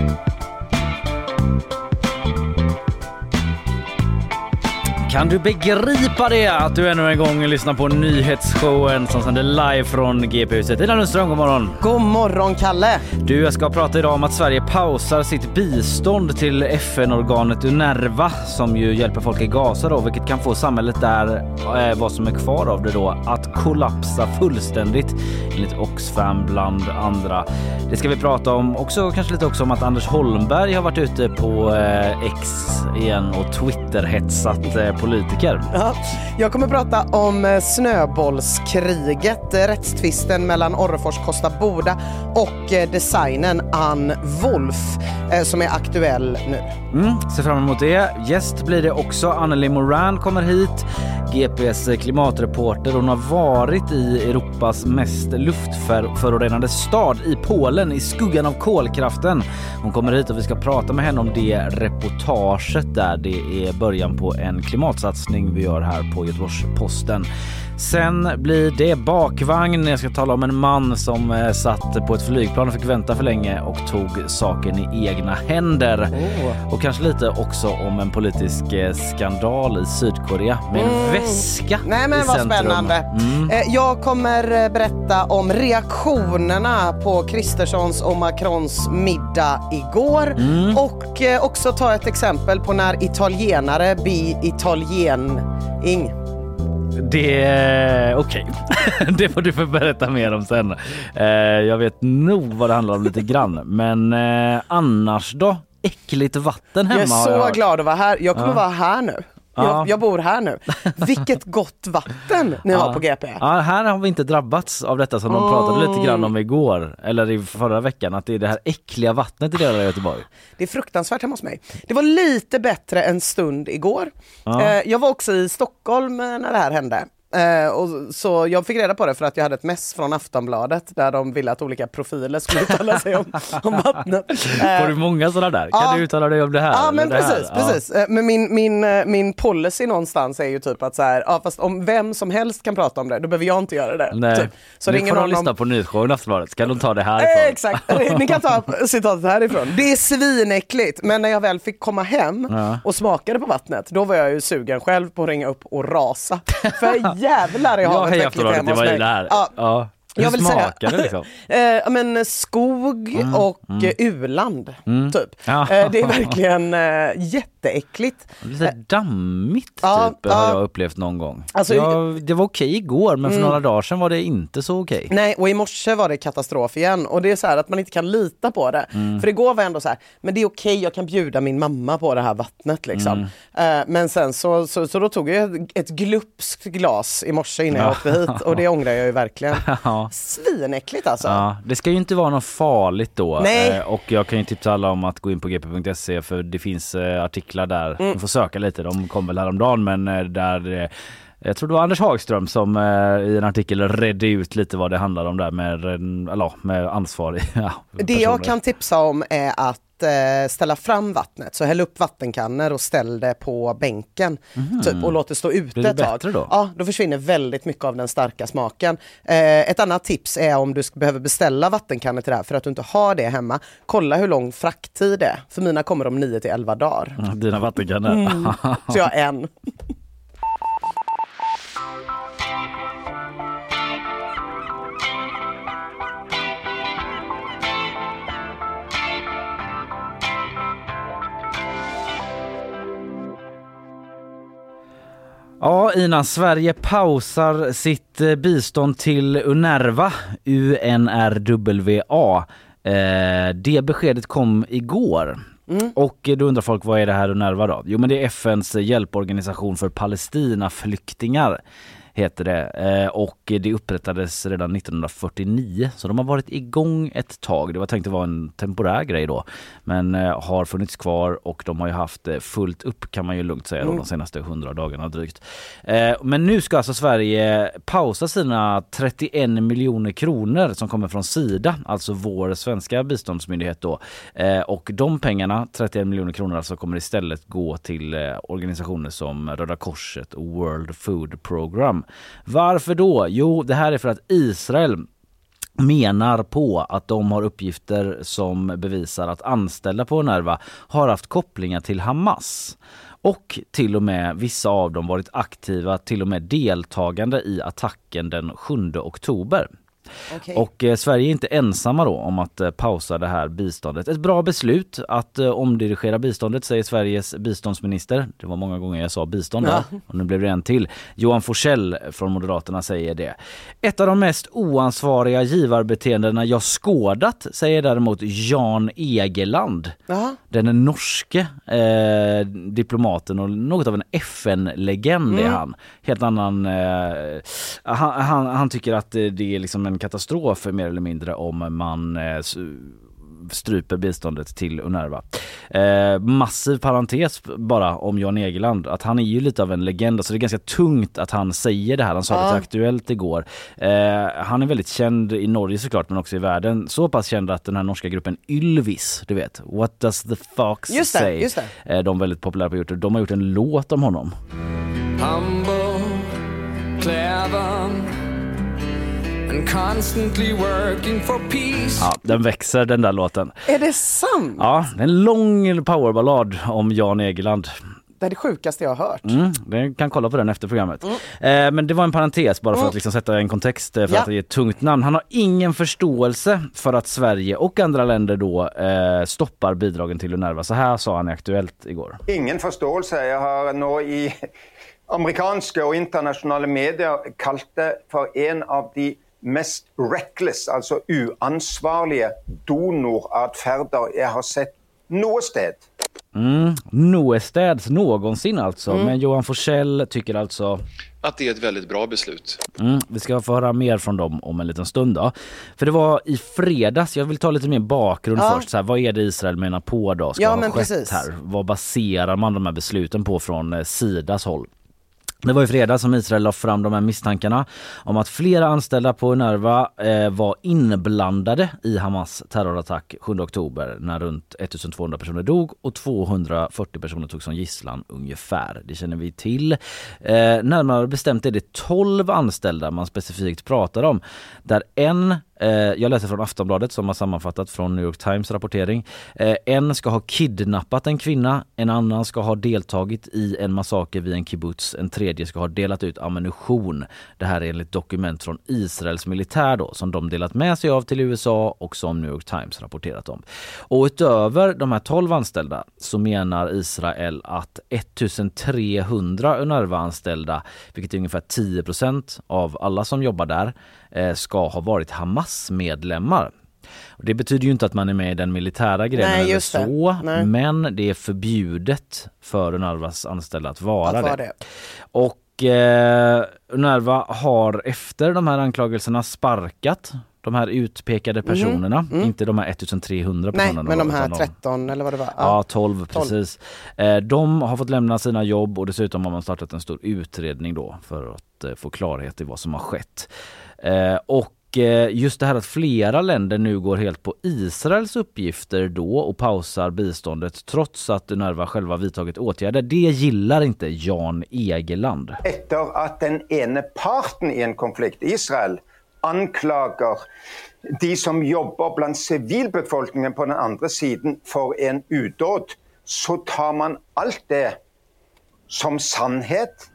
you Kan du begripa det? Att du ännu en gång lyssnar på nyhetsshowen som sänder live från GP-huset. Ina Lundström, god morgon. God morgon Kalle! Du, jag ska prata idag om att Sverige pausar sitt bistånd till FN-organet Unerva som ju hjälper folk i Gaza då, vilket kan få samhället där, eh, vad som är kvar av det då, att kollapsa fullständigt enligt Oxfam bland andra. Det ska vi prata om. Också kanske lite också om att Anders Holmberg har varit ute på eh, X igen och Twitter-hetsat eh, politiker. Ja, jag kommer prata om eh, snöbollskriget, eh, rättstvisten mellan Orrefors Kosta Boda och eh, designern Ann Wolf som är aktuell nu. Mm, ser fram emot det. Gäst blir det också. Anneli Moran kommer hit. GPs klimatreporter. Hon har varit i Europas mest luftförorenade stad i Polen i skuggan av kolkraften. Hon kommer hit och vi ska prata med henne om det reportaget där. Det är början på en klimatsatsning vi gör här på Göteborgs-Posten. Sen blir det bakvagn. Jag ska tala om en man som eh, satt på ett flygplan och fick vänta för länge och tog saken i egna händer. Oh. Och kanske lite också om en politisk eh, skandal i Sydkorea med en väska Nej men i vad centrum. spännande. Mm. Eh, Jag kommer berätta om reaktionerna på Kristerssons och Macrons middag igår Mm. och också ta ett exempel på när italienare blir italiening. Det... Okej. det får du få berätta mer om sen. Eh, jag vet nog vad det handlar om lite grann. Men eh, annars då? Äckligt vatten hemma Jag är så hört. glad att vara här. Jag kommer Ja. vara här nu. Ja. Jag, jag bor här nu. Vilket gott vatten ni har Ja. på GP. Ja, här har vi inte drabbats av detta som de pratade lite grann om igår, eller i förra veckan, att det är det här äckliga vattnet i delar av Göteborg. Det är fruktansvärt hemma hos mig. Det var lite bättre en stund igår. Ja. Eh, jag var också i Stockholm eh, när det här hände. Eh, och så jag fick reda på det för att jag hade ett mess från Aftonbladet där de ville att olika profiler skulle uttala sig om, om vattnet. Får du många sådana där? Kan ja. du uttala dig om det här? Ja men här? precis, Ja. precis. Eh, Men min, min, eh, min policy någonstans är ju typ att så här, ja fast om vem som helst kan prata om det, då behöver jag inte göra det. Nej, Typ. Så nu ringer får de någon lyssna om... på nyhetsshowen Aftonbladet, kan de ta det här Eh, Exakt, ni kan ta citatet härifrån. Det är svinäckligt, men när jag väl fick komma hem Ja. och smakade på vattnet, då var jag ju sugen själv på att ringa upp och rasa. För jävlar i havet hej äckligt Aftonbladet, hemma jag hos var i det här. Ja. Ja. Jag vill säga- smakar det liksom? Eh, men skog och eh, u-land, typ. Ja. Eh, det är verkligen eh, jätteäckligt. Lite dammigt Ja, typ har ja. jag upplevt någon gång. Alltså, jag, det var okej igår men för Mm. några dagar sedan var det inte så okej. Nej, och i morse var det katastrof igen. Och det är så här att man inte kan lita på det. Mm. För igår var jag ändå så här, men det är okej, jag kan bjuda min mamma på det här vattnet liksom. Mm. Eh, men sen så, så, så då tog jag ett- glupskt glas i morse innan jag Ja. åkte hit och det ångrar jag ju verkligen. Ja. Svinäckligt alltså. Ja, det ska ju inte vara något farligt då. Nej. Eh, och jag kan ju tipsa alla om att gå in på gp.se för det finns eh, artiklar där. Mm. Du får söka lite, de kom väl häromdagen men eh, där Jag tror det var Anders Hagström som eh, i en artikel redde ut lite vad det handlar om där med, med ansvarig. Ja, det jag kan tipsa om är att eh, ställa fram vattnet. Så häll upp vattenkannor och ställ det på bänken mm. typ, och låt det stå ute ett tag. Då? Ja, då försvinner väldigt mycket av den starka smaken. Eh, ett annat tips är om du behöver beställa vattenkannor till det här för att du inte har det hemma. Kolla hur lång frakttid det är. För mina kommer om 9 till 11 dagar. Mm, dina vattenkannor? Mm. Så jag har en. Ja, innan Sverige pausar sitt eh, bistånd till Unerva, UNRWA. Eh, det beskedet kom igår. Mm. Och då undrar folk vad är det här Unerva då? Jo men det är FNs hjälporganisation för Palestinaflyktingar heter det. Eh, och det upprättades redan 1949 så de har varit igång ett tag. Det var tänkt att vara en temporär grej då men eh, har funnits kvar och de har ju haft fullt upp kan man ju lugnt säga då, mm. de senaste 100 dagarna drygt. Eh, men nu ska alltså Sverige pausa sina 31 miljoner kronor som kommer från Sida, alltså vår svenska biståndsmyndighet då. Och de pengarna, 31 miljoner kronor, alltså kommer istället gå till organisationer som Röda Korset och World Food Program. Varför då? Jo, det här är för att Israel menar på att de har uppgifter som bevisar att anställda på Nerva har haft kopplingar till Hamas och till och med vissa av dem varit aktiva, till och med deltagande i attacken den 7 oktober. Okay. Och eh, Sverige är inte ensamma då om att eh, pausa det här biståndet. Ett bra beslut att eh, omdirigera biståndet säger Sveriges biståndsminister. Det var många gånger jag sa bistånd där ja. och nu blev det en till. Johan Forsell från Moderaterna säger det. Ett av de mest oansvariga givarbeteendena jag skådat säger däremot Jan Egeland. Aha. Den norske eh, diplomaten och något av en FN-legend mm. är han. Helt annan... Eh, han, han, han, tycker att det är liksom en katastrof mer eller mindre om man eh, stryper biståndet till Unrwa. Eh, massiv parentes bara om Jan Egeland, att han är ju lite av en legend, så det är ganska tungt att han säger det här. Han sa ja. det till Aktuellt igår. Eh, han är väldigt känd i Norge såklart, men också i världen. Så pass känd att den här norska gruppen Ylvis, du vet, What does the fox just det, say? Just det. Eh, de är väldigt populära på Youtube. De har gjort en låt om honom. Humble, clever and constantly working for peace. Ja, den växer den där låten. Är det sant? Ja, det är en lång powerballad om Jan Egeland. Det är det sjukaste jag har hört. Mm, du kan kolla på den efter programmet. Mm. Eh, men det var en parentes bara för mm. att liksom sätta en kontext eh, för ja. att det är ett tungt namn. Han har ingen förståelse för att Sverige och andra länder då eh, stoppar bidragen till Unerva. Så här sa han i Aktuellt igår. Ingen förståelse. Jag har nå i amerikanska och internationella medier kallat det för en av de mest reckless, alltså uansvarlige donoratferder jeg har sett noe sted. Mm, noestäds någonsin alltså. Mm. Men Johan Forsell tycker alltså att det är ett väldigt bra beslut. Mm, vi ska få höra mer från dem om en liten stund. Då. För det var i fredags, jag vill ta lite mer bakgrund ja. först. Så här, vad är det Israel menar på då? Ska ja, ha skett precis. här? Vad baserar man de här besluten på från eh, Sidas håll? Det var i fredag som Israel la fram de här misstankarna om att flera anställda på Unrwa eh, var inblandade i Hamas terrorattack 7 oktober när runt 1200 personer dog och 240 personer togs som gisslan ungefär. Det känner vi till. Eh, närmare bestämt är det 12 anställda man specifikt pratar om där en Eh, jag läser från Aftonbladet som har sammanfattat från New York Times rapportering. Eh, en ska ha kidnappat en kvinna, en annan ska ha deltagit i en massaker vid en kibbutz, en tredje ska ha delat ut ammunition. Det här är enligt dokument från Israels militär då, som de delat med sig av till USA och som New York Times rapporterat om. Och utöver de här 12 anställda så menar Israel att 1300 UNRWA-anställda, vilket är ungefär 10% av alla som jobbar där, ska ha varit Hamas-medlemmar. Det betyder ju inte att man är med i den militära grenen Nej, eller så, det. men det är förbjudet för Unarvas anställda att vara att det. det. Och eh, Unarva har efter de här anklagelserna sparkat de här utpekade personerna, mm. Mm. inte de här 1300 personerna. Nej, men de här 13 eller vad det var? Ja, 12, 12. precis. Eh, de har fått lämna sina jobb och dessutom har man startat en stor utredning då för att eh, få klarhet i vad som har skett. Eh, och eh, just det här att flera länder nu går helt på Israels uppgifter då och pausar biståndet trots att Unrwa själva vidtagit åtgärder. Det gillar inte Jan Egeland. Efter att den ena parten i en konflikt, Israel, anklagar de som jobbar bland civilbefolkningen på den andra sidan för en udåd, så tar man allt det som sannhet.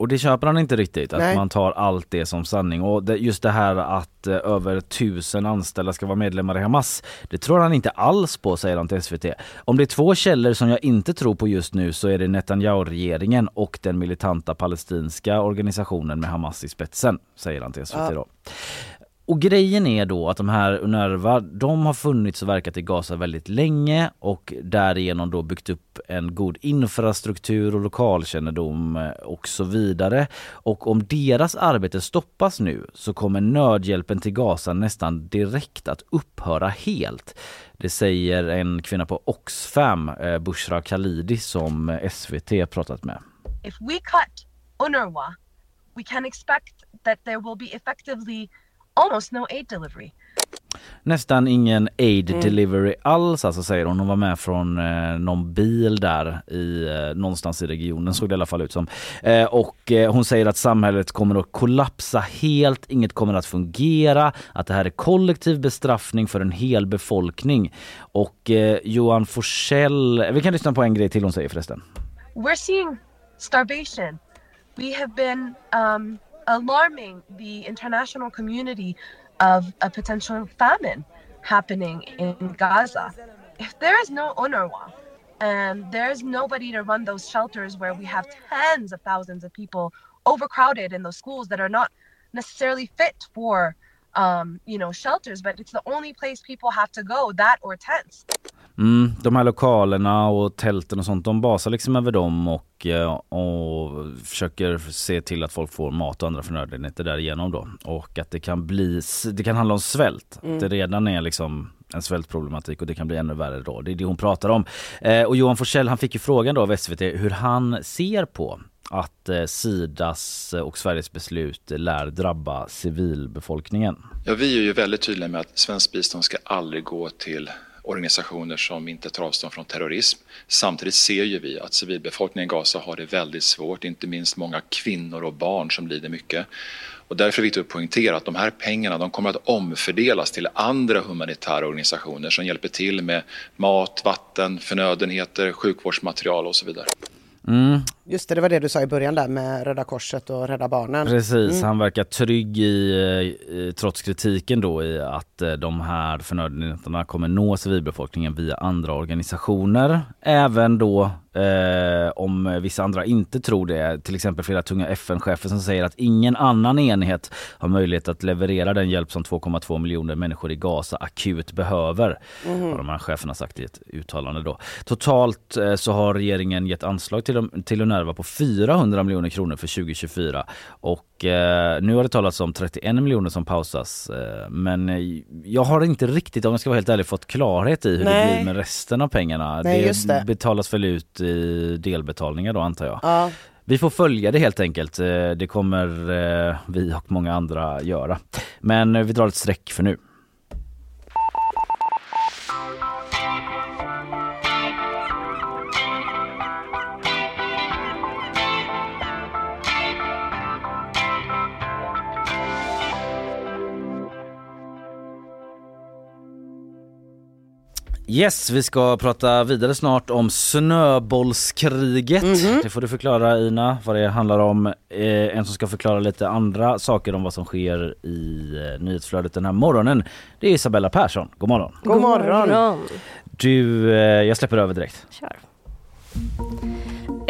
Och det köper han inte riktigt, att Nej. man tar allt det som sanning. Och det, just det här att eh, över tusen anställda ska vara medlemmar i Hamas, det tror han inte alls på, säger han till SVT. Om det är två källor som jag inte tror på just nu så är det Netanyahu-regeringen och den militanta palestinska organisationen med Hamas i spetsen, säger han till SVT ja. då. Och grejen är då att de här Unrwa, de har funnits och verkat i Gaza väldigt länge och därigenom då byggt upp en god infrastruktur och lokalkännedom eh, och så vidare. Och om deras arbete stoppas nu så kommer nödhjälpen till Gaza nästan direkt att upphöra helt. Det säger en kvinna på Oxfam, eh, Bushra Khalidi, som SVT pratat med. If we cut UNRWA, we can expect that there will be effectively almost no aid delivery. Nästan ingen aid mm. delivery alls alltså säger hon. Hon var med från eh, någon bil där i eh, någonstans i regionen såg det i alla fall ut som. Eh, och eh, hon säger att samhället kommer att kollapsa helt, inget kommer att fungera, att det här är kollektiv bestraffning för en hel befolkning. Och eh, Johan Forsell, vi kan lyssna på en grej till hon säger förresten. We're seeing starvation. We have been um alarming the international community of a potential famine happening in Gaza. If there is no UNRWA and there's nobody to run those shelters where we have tens of thousands of people overcrowded in those schools that are not necessarily fit for um, you know shelters but it's the only place people have to go that or tents Mm, de här lokalerna och tälten och sånt, de basar liksom över dem och, eh, och försöker se till att folk får mat och andra förnödenheter därigenom då. Och att det kan bli, det kan handla om svält. Mm. Det redan är liksom en svältproblematik och det kan bli ännu värre då. Det är det hon pratar om. Eh, och Johan Forsell han fick ju frågan då av SVT hur han ser på att eh, Sidas och Sveriges beslut lär drabba civilbefolkningen. Ja, vi är ju väldigt tydliga med att svenskt bistånd ska aldrig gå till organisationer som inte tar avstånd från terrorism. Samtidigt ser ju vi att civilbefolkningen i Gaza har det väldigt svårt, inte minst många kvinnor och barn som lider mycket. Och därför är det viktigt att poängtera att de här pengarna de kommer att omfördelas till andra humanitära organisationer som hjälper till med mat, vatten, förnödenheter, sjukvårdsmaterial och så vidare. Mm. Just det, det var det du sa i början där med Röda Korset och Rädda Barnen. Precis, mm. han verkar trygg i, i, trots kritiken då i att eh, de här förnödenheterna kommer nå civilbefolkningen via andra organisationer. Även då Eh, om vissa andra inte tror det. Till exempel flera tunga FN-chefer som säger att ingen annan enhet har möjlighet att leverera den hjälp som 2,2 miljoner människor i Gaza akut behöver. Mm. Har de här cheferna sagt i ett uttalande då. Totalt eh, så har regeringen gett anslag till, till Unrwa på 400 miljoner kronor för 2024 och eh, nu har det talats om 31 miljoner som pausas. Eh, men jag har inte riktigt, om jag ska vara helt ärlig, fått klarhet i hur Nej. det blir med resten av pengarna. Nej, det, det betalas väl ut i delbetalningar då antar jag. Ja. Vi får följa det helt enkelt. Eh, det kommer eh, vi och många andra göra. Men vi drar ett streck för nu. Yes, vi ska prata vidare snart om snöbollskriget. Mm -hmm. Det får du förklara Ina vad det handlar om. Eh, en som ska förklara lite andra saker om vad som sker i eh, nyhetsflödet den här morgonen. Det är Isabella Persson. God morgon. God morgon. Du, eh, jag släpper över direkt. Kör.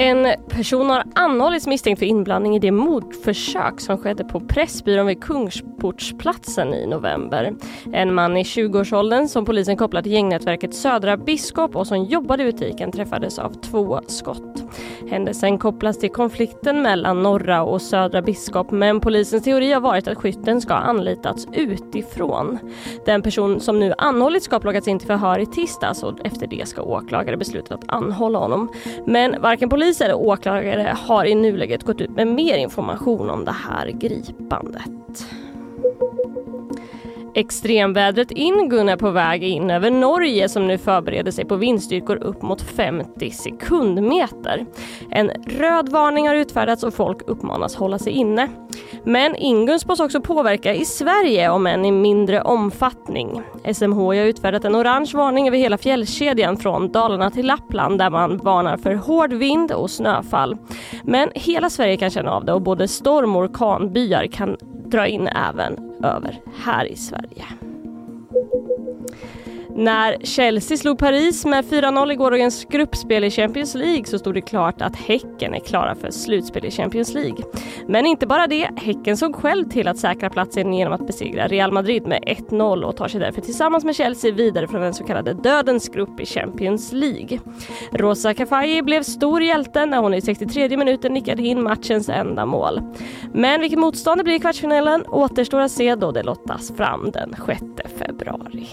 En person har anhållits misstänkt för inblandning i det mordförsök som skedde på Pressbyrån vid Kungsportsplatsen i november. En man i 20-årsåldern som polisen kopplar till gängnätverket Södra Biskop och som jobbade i butiken träffades av två skott. Händelsen kopplas till konflikten mellan norra och södra biskop men polisens teori har varit att skytten ska ha anlitats utifrån. Den person som nu anhållits ska ha plockats in till förhör i tisdags och efter det ska åklagare besluta att anhålla honom. Men varken polisen Poliser och åklagare har i nuläget gått ut med mer information om det här gripandet. Extremvädret Ingun är på väg in över Norge som nu förbereder sig på vindstyrkor upp mot 50 sekundmeter. En röd varning har utfärdats och folk uppmanas hålla sig inne. Men Ingun spås också påverka i Sverige om än i mindre omfattning. SMH har utfärdat en orange varning över hela fjällkedjan från Dalarna till Lappland där man varnar för hård vind och snöfall. Men hela Sverige kan känna av det och både storm och orkanbyar kan dra in även över här i Sverige. När Chelsea slog Paris med 4-0 i gårdagens gruppspel i Champions League så stod det klart att Häcken är klara för slutspel i Champions League. Men inte bara det, Häcken såg själv till att säkra platsen genom att besegra Real Madrid med 1-0 och tar sig därför tillsammans med Chelsea vidare från den så kallade dödens grupp i Champions League. Rosa Kafaji blev stor hjälte när hon i 63 minuten nickade in matchens enda mål. Men vilket motstånd det blir i kvartsfinalen återstår att se då det lottas fram den 6 februari.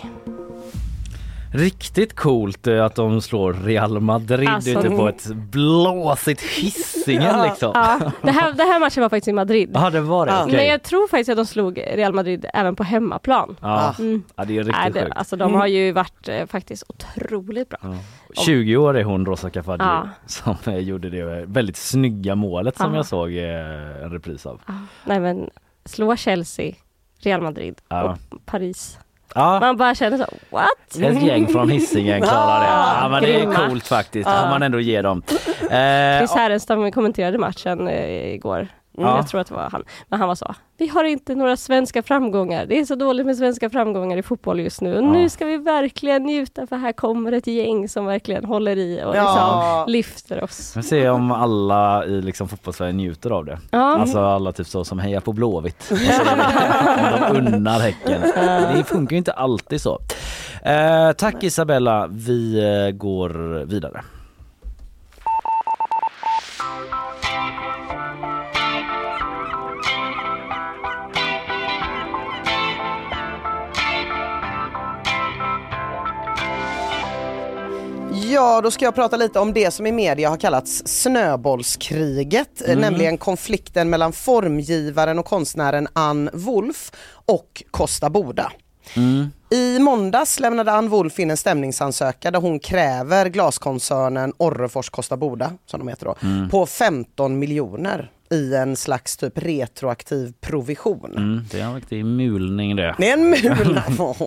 Riktigt coolt eh, att de slår Real Madrid Alltså, ute på mm. ett blåsigt Hisingen liksom. Ja, det, här, det här matchen var faktiskt i Madrid. Ja det var det, Ja. okej. Men jag tror faktiskt att de slog Real Madrid även på hemmaplan. Ja. Mm. ja det är riktigt Nej, det, sjukt. alltså de har ju varit eh, faktiskt otroligt bra. Ja. 20 år är hon Rosa Kafaji Ja. som eh, gjorde det väldigt snygga målet som Ja. jag såg eh, en repris av. Ja. Nej men slå Chelsea, Real Madrid Ja. och Paris. Ja, Man bara känner så, what? ett gäng från Hisingen klarar det. Ja men det är Grymma. coolt faktiskt, får man ändå ge dem. Eh, Chris Härenstam kommenterade matchen eh, igår. Ja. Jag tror att det var han. Men han var så, vi har inte några svenska framgångar. Det är så dåligt med svenska framgångar i fotboll just nu. Och Ja. nu ska vi verkligen njuta för här kommer ett gäng som verkligen håller i och Ja. liksom lyfter oss. Vi se om alla i liksom fotbollssverige njuter av det. Ja. Alltså alla typ så som hejar på Blåvitt. Och så om de unnar Häcken. Det funkar ju inte alltid så. Eh, tack Isabella, vi eh, går vidare. Ja, då ska jag prata lite om det som i media har kallats snöbollskriget, eh, nämligen konflikten mellan formgivaren och konstnären Ann Wolf och Kosta Boda. I måndags lämnade Ann Wolf in en stämningsansökan där hon kräver glaskoncernen Orrefors Kosta Boda, som de heter då, på 15 miljoner i en slags typ retroaktiv provision. Mm, det är en riktig mulning det. Det är en mula.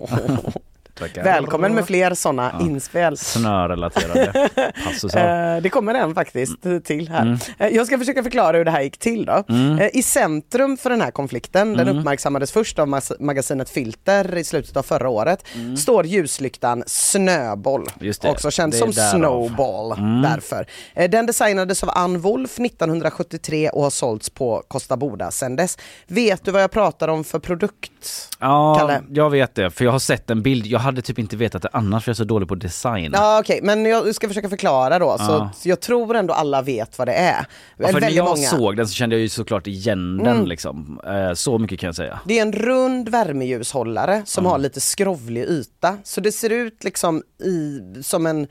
Tackar. Välkommen med fler sådana inspel. Snörelaterade passusar. Eh, Det kommer en faktiskt till här. Eh, Jag ska försöka förklara hur det här gick till då. Eh, I centrum för den här konflikten, den uppmärksammades först av magasinet Filter i slutet av förra året, står ljuslyktan Snöboll, Just det, också känd som därav. Snowball. Därför. Den designades av Ann Wolf 1973 och har sålts på Kosta Boda sedan dess. Vet du vad jag pratar om för produkt? Ja, Kalle? jag vet det. För jag har sett en bild. Jag hade typ inte vetat det annars för jag är så dålig på design. Ja okej, men jag ska försöka förklara då. Så Ja. jag tror ändå alla vet vad det är. Ja, för när jag många. Mm. såg den så kände jag ju såklart igen den liksom. Eh, Så mycket kan jag säga. Det är en rund värmeljushållare som har lite skrovlig yta. Så det ser ut liksom i, som en,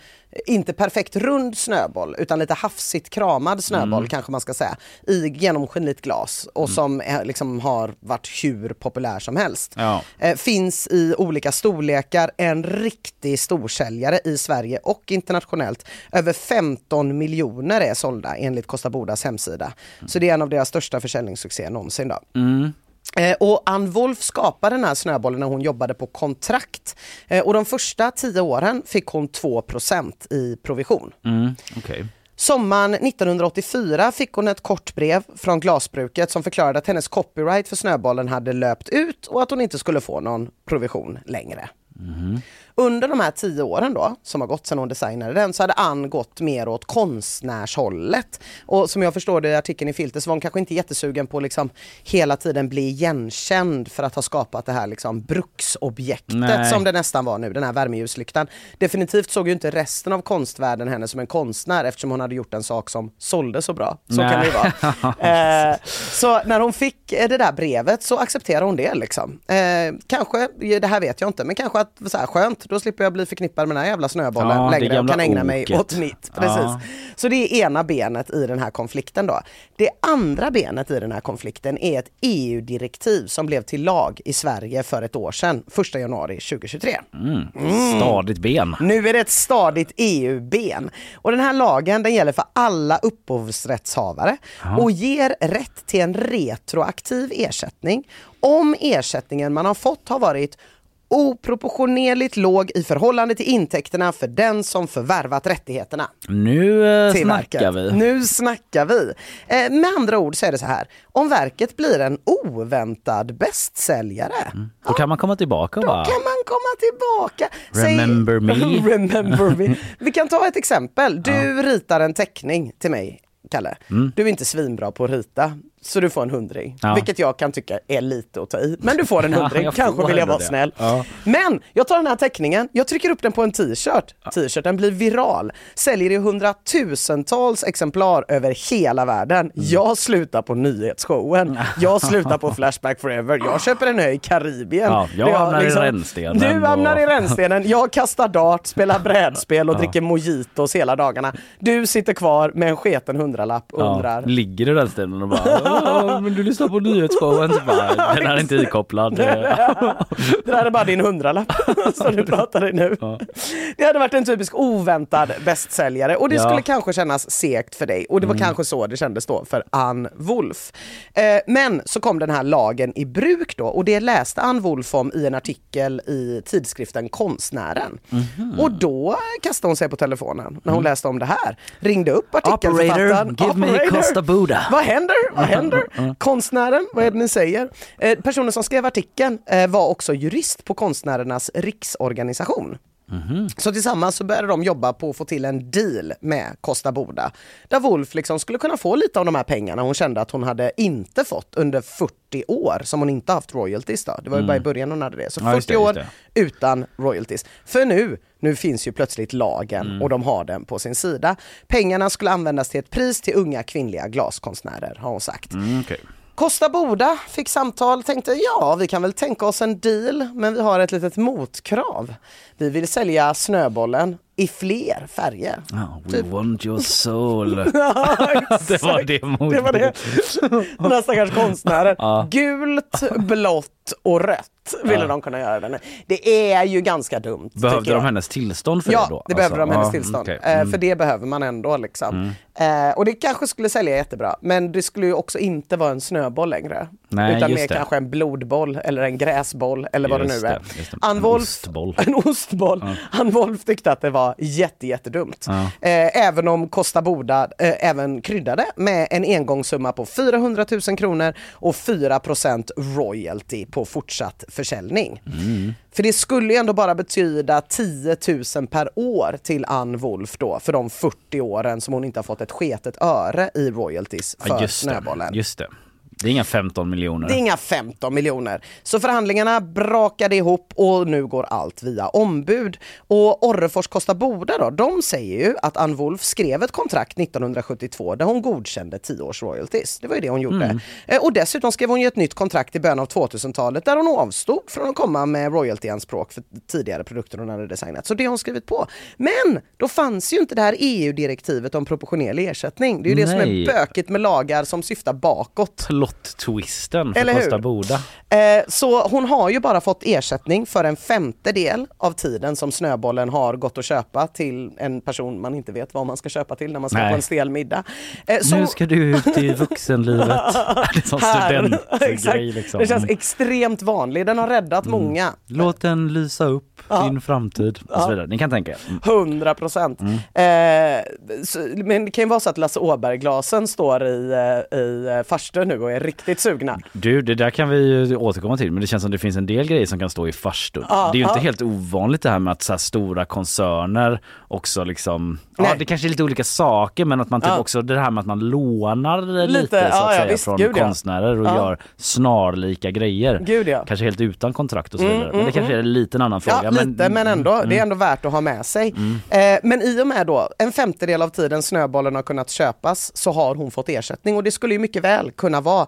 inte perfekt rund snöboll, utan lite hafsigt kramad snöboll kanske man ska säga. I genomskinligt glas och som är, liksom har varit hur populär som helst. Ja. Eh, finns i olika storlekar, en riktig storsäljare i Sverige och internationellt. Över 15 miljoner är sålda enligt Kosta Bodas hemsida. Så det är en av deras största försäljningssuccéer någonsin. Då. Eh, och Ann Wolf skapade den här snöbollen när hon jobbade på kontrakt. Eh, och de första tio åren fick hon 2% i provision. Mm, okej. Sommaren 1984 fick hon ett kort brev från glasbruket som förklarade att hennes copyright för snöbollen hade löpt ut och att hon inte skulle få någon provision längre. Mm-hmm. Under de här tio åren då, som har gått sedan hon designade den, så hade Ann gått mer åt konstnärshållet. Och som jag förstår det i artikeln i Filter så var hon kanske inte jättesugen på liksom hela tiden bli igenkänd för att ha skapat det här liksom bruksobjektet Nej. som det nästan var nu, den här värmeljusslyktan. Definitivt såg ju inte resten av konstvärlden henne som en konstnär eftersom hon hade gjort en sak som sålde så bra. Så kan det ju vara. Eh, så när hon fick det där brevet så accepterade hon det liksom. Eh, kanske, det här vet jag inte, men kanske att så här, skönt, då slipper jag bli förknippad med den här jävla snöbollen Ja, längre och kan ägna mig oket. åt mitt. Precis. Ja. Så det är ena benet i den här konflikten då. Det andra benet i den här konflikten är ett EU-direktiv som blev till lag i Sverige för ett år sedan, 1 januari 2023. Stadigt ben. Nu är det ett stadigt EU-ben. Och den här lagen den gäller för alla upphovsrättshavare och ger rätt till en retroaktiv ersättning om ersättningen man har fått har varit oproportionerligt låg i förhållande till intäkterna för den som förvärvat rättigheterna Nu eh, till snackar verket. vi. Nu snackar vi. Eh, med andra ord så är det så här, om verket blir en oväntad bästsäljare, Då kan man komma tillbaka och då kan man komma tillbaka. Remember me. Remember me. Vi kan ta ett exempel. Du ritar en teckning till mig, Kalle. Du är inte svinbra på att rita, så du får en hundring. Ja. Vilket jag kan tycka är lite att ta i. Men du får en Ja, hundring, jag kanske vill jag vara det. snäll. Ja. Men jag tar den här teckningen, jag trycker upp den på en t-shirt. T-shirten blir viral, säljer i hundratusentals exemplar över hela världen. Mm. Jag slutar på nyhetsshowen, jag slutar på Flashback Forever, jag köper en ö i Karibien. Ja, jag hamnar i rännstenen Du hamnar och- i rännstenen, jag kastar dart, spelar brädspel och dricker mojitos hela dagarna. Du sitter kvar med en sketen hundralapp och Ja, undrar. ligger i ställen och bara "Åh, men du lyssnar på nyhetsshowen. Så bara, Den här är inte ikopplad. Det där är bara din hundralapp som du pratar i nu. Det hade varit en typisk oväntad bästsäljare och det Ja. skulle kanske kännas segt för dig och det var kanske så det kändes då för Ann Wolf. Eh, men så kom den här lagen i bruk då och det läste Ann Wolf om i en artikel i tidskriften Konstnären. Och då kastade hon sig på telefonen när hon läste om det här. Ringde upp artikelförfattaren. Operator, give me Operator. Costa Buda. Vad händer? Vad händer? Konstnären, vad är det ni säger? Eh, personen som skrev artikeln eh, var också jurist på Konstnärernas riksorganisation. Så tillsammans så började de jobba på att få till en deal med Costa Boda. Där Wolf liksom skulle kunna få lite av de här pengarna hon kände att hon hade inte fått under 40 år som hon inte haft royalties då. Det var ju bara i början hon hade det. Så Mm. Ja, just 40 det, just år det. utan royalties. För nu, nu finns ju plötsligt lagen Mm. och de har den på sin sida. Pengarna skulle användas till ett pris till unga kvinnliga glaskonstnärer har hon sagt. Mm, Kosta Boda fick samtal, tänkte ja, vi kan väl tänka oss en deal, men vi har ett litet motkrav. Vi vill sälja snöbollen i fler färger. Ja, we Typ. want your soul. Ja, det var det modet. Det var det. Den här stackars konstnären. Ja. Gult, blått och rött ville Ja. de kunna göra den. Det är ju ganska dumt. Behövde de hennes tillstånd för ja, det då? det behöver Alltså, de hennes ja, tillstånd. Eh, Mm. För det behöver man ändå liksom. Eh, och det kanske skulle sälja jättebra, men det skulle ju också inte vara en snöboll längre. Nej, utan just mer det. kanske en blodboll eller en gräsboll eller vad det Just nu är. det, just. Ann En Wolf, ostboll. En ostboll. Ann Wolf tyckte att det var jätte, jättedumt. Ja. Eh, även om Costa Boda eh, även kryddade med en engångssumma på 400 000 kronor och 4% royalty på fortsatt försäljning. Mm. För det skulle ju ändå bara betyda 10 000 per år till Ann Wolf då för de 40 åren som hon inte har fått ett sketet öre i royalties för Ja, just Snöbollen. Just det. Det är inga 15 miljoner. Det är inga 15 miljoner. Så förhandlingarna brakade ihop och nu går allt via ombud. Och Orrefors Kosta Boda då, de säger ju att Ann Wolf skrev ett kontrakt 1972 där hon godkände 10 års royalties. Det var ju det hon gjorde. Eh, Och dessutom skrev hon ju ett nytt kontrakt i början av 2000-talet där hon avstod från att komma med royaltyanspråk för tidigare produkter hon hade designat. Så det har hon skrivit på. Men då fanns ju inte det här EU-direktivet om proportionerlig ersättning. Det är ju det som Nej. är bökigt med lagar som syftar bakåt. Plot-twisten för? Costa Boda. Eh, så hon har ju bara fått ersättning för en femtedel av tiden som Snöbollen har gått att köpa till en person man inte vet vad man ska köpa till när man ska Nej. på en stel middag. Eh, så- Nu ska du ut i vuxenlivet. det är som studentgrej liksom. Det känns extremt vanlig, den har räddat många. Låt den lysa upp Ja. din framtid och så vidare. Ni kan tänka er. Mm. 100 procent. Eh, så- men det kan ju vara så att Lasse Åberg-glasen står i, eh, i eh, farstun nu och är är riktigt sugna. Du, det där kan vi ju återkomma till men det känns som det finns en del grejer som kan stå i farstun. Ja, det är ju inte ja. helt ovanligt det här med att så här stora koncerner också liksom, ja Nej. det kanske är lite olika saker men att man typ Ja. också det här med att man lånar lite, Lite, så att ja, ja, säga visst, från gud, ja. konstnärer och Ja. gör snarlika grejer. Gud ja. Kanske helt utan kontrakt och så Mm, vidare. Men mm, det kanske är en liten annan fråga. Ja, lite men ändå, mm, det är ändå värt att ha med sig. Eh, men i och med då en femtedel av tiden snöbollen har kunnat köpas så har hon fått ersättning och det skulle ju mycket väl kunna vara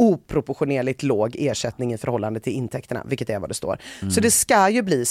oproportionerligt låg ersättning i förhållande till intäkterna, vilket är vad det står. Så det ska ju bli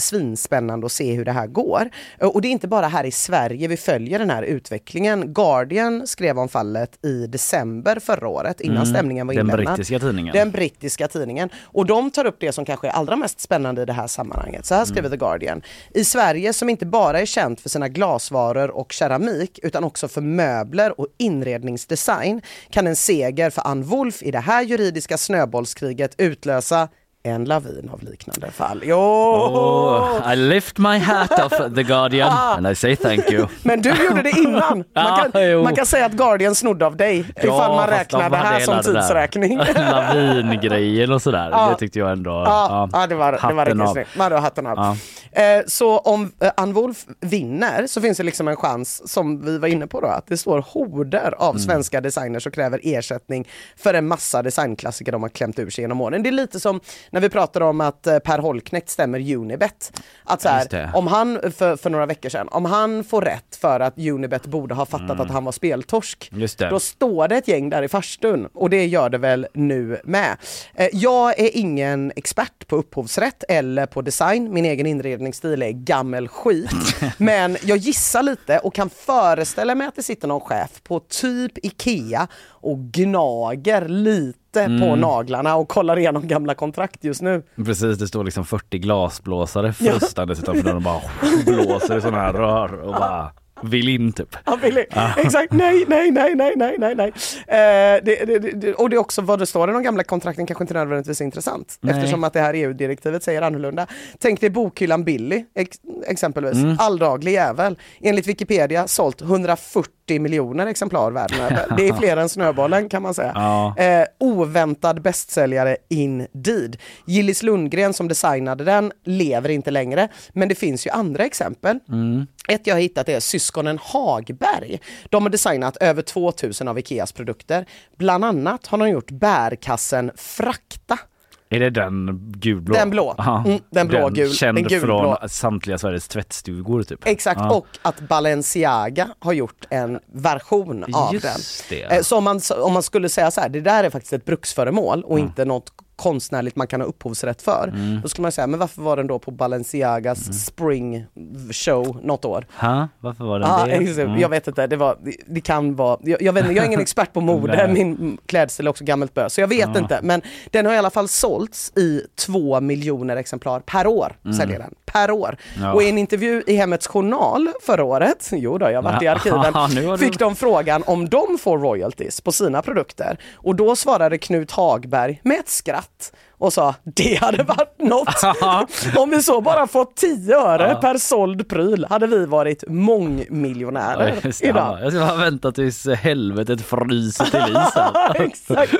svinspännande att se hur det här går. Och det är inte bara här i Sverige vi följer den här utvecklingen. Guardian skrev om fallet i december förra året, innan stämningen var Den inlämnad. brittiska tidningen. Den brittiska tidningen. Och de tar upp det som kanske är allra mest spännande i det här sammanhanget. Så här skriver The Guardian. I Sverige som inte bara är känt för sina glasvaror och keramik utan också för möbler och inredningsdesign kan en seger för Ann Wolf i det här juridiska snöbollskriget utlösa en lavin av liknande fall. Jo! Oh, I lift my hat off The Guardian Ah. and I say thank you. Men du gjorde det innan. Man Ja, kan, jo. man kan säga att Guardian snodde av dig ifall man räknar de det här som tidsräkning. Lavingrejen och sådär. Ja. Det tyckte jag ändå. Ja, ja det var, det var riktigt snyggt. Man hade hatten av. Ja. Eh, så om eh, Ann Wolf vinner så finns det liksom en chans, som vi var inne på då, att det står horder av Mm. svenska designers och kräver ersättning för en massa designklassiker de har klämt ur sig genom åren. Det är lite som när vi pratar om att eh, Per Holknekt stämmer Unibet. Att så här, om han, för, för några veckor sedan, om han får rätt för att Unibet borde ha fattat att han var speltorsk, Mm. Då står det ett gäng där i farstun och det gör det väl nu med. Eh, jag är ingen expert på upphovsrätt eller på design. Min egen inredningsstil är gammel skit. Men jag gissar lite och kan föreställa mig att det sitter någon chef på typ Ikea och gnager lite på naglarna och kollar igenom gamla kontrakt just nu. Precis, det står liksom 40 glasblåsare frustandes utanför dörren och bara blåser i sådana här rör och bara vill in typ. Ja, Billy. Exakt, nej, nej, nej, nej, nej, nej, nej. Eh, det, det, det, och det är också vad det står i de gamla kontrakten kanske inte nödvändigtvis är intressant. Nej. Eftersom att det här EU-direktivet säger annorlunda. Tänk dig bokhyllan Billy, ex, exempelvis. Mm. Alldaglig jävel. Enligt Wikipedia sålt 140 miljoner exemplar världen över. Det är fler än Snöbollen kan man säga. Ja. Eh, oväntad bästsäljare indeed. Gillis Lundgren som designade den lever inte längre. Men det finns ju andra exempel. Ett jag har hittat är syskonen Hagberg. De har designat över 2000 av Ikeas produkter. Bland annat har de gjort bärkassen Frakta. Är det den gulblå? Den blå. Mm, den blå gul- Känd den gulblå. från samtliga Sveriges tvättstugor typ. Exakt, Ja. och att Balenciaga har gjort en version av Just den. det. Eh, Så om man, om man skulle säga så här, det där är faktiskt ett bruksföremål och inte något konstnärligt man kan ha upphovsrätt för. Mm. Då skulle man säga, men varför var den då på Balenciagas spring show något år? Ha? Varför var den Ja, det? exakt. Mm. Jag vet inte, det, var, det, det kan vara, jag, jag, vet inte, jag är ingen expert på mode, min klädsel är också gammalt bös, så jag vet Ja. inte. Men den har i alla fall sålts i två miljoner exemplar per år, säljer den. Per år. Ja. Och i en intervju i Hemmets Journal förra året, jo då, jag har varit i arkiven, fick de frågan om de får royalties på sina produkter. Och då svarade Knut Hagberg med ett skratt och sa det hade varit något. Om vi så bara fått 10 öre per såld pryl hade vi varit mångmiljonärer det, idag. ja. Jag ska bara vänta tills helvetet fryser till is. Exakt.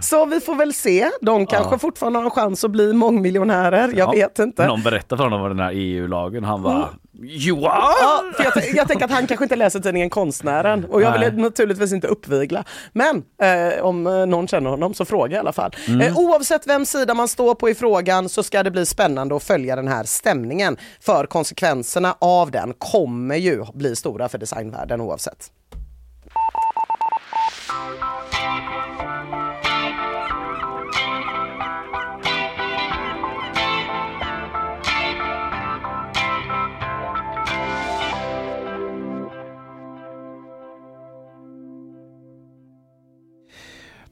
Så vi får väl se. De kanske fortfarande har en chans att bli mångmiljonärer. Jag Ja. vet inte. Någon berättade för honom om den här EU-lagen. Han bara Johan! Ja, jag, jag tänker att han kanske inte läser tidningen Konstnären och jag vill Nej. naturligtvis inte uppvigla. Men eh, om eh, någon känner honom så fråga i alla fall. Mm. Eh, oavsett vem sida man står på i frågan så ska det bli spännande att följa den här stämningen. För konsekvenserna av den kommer ju bli stora för designvärlden oavsett.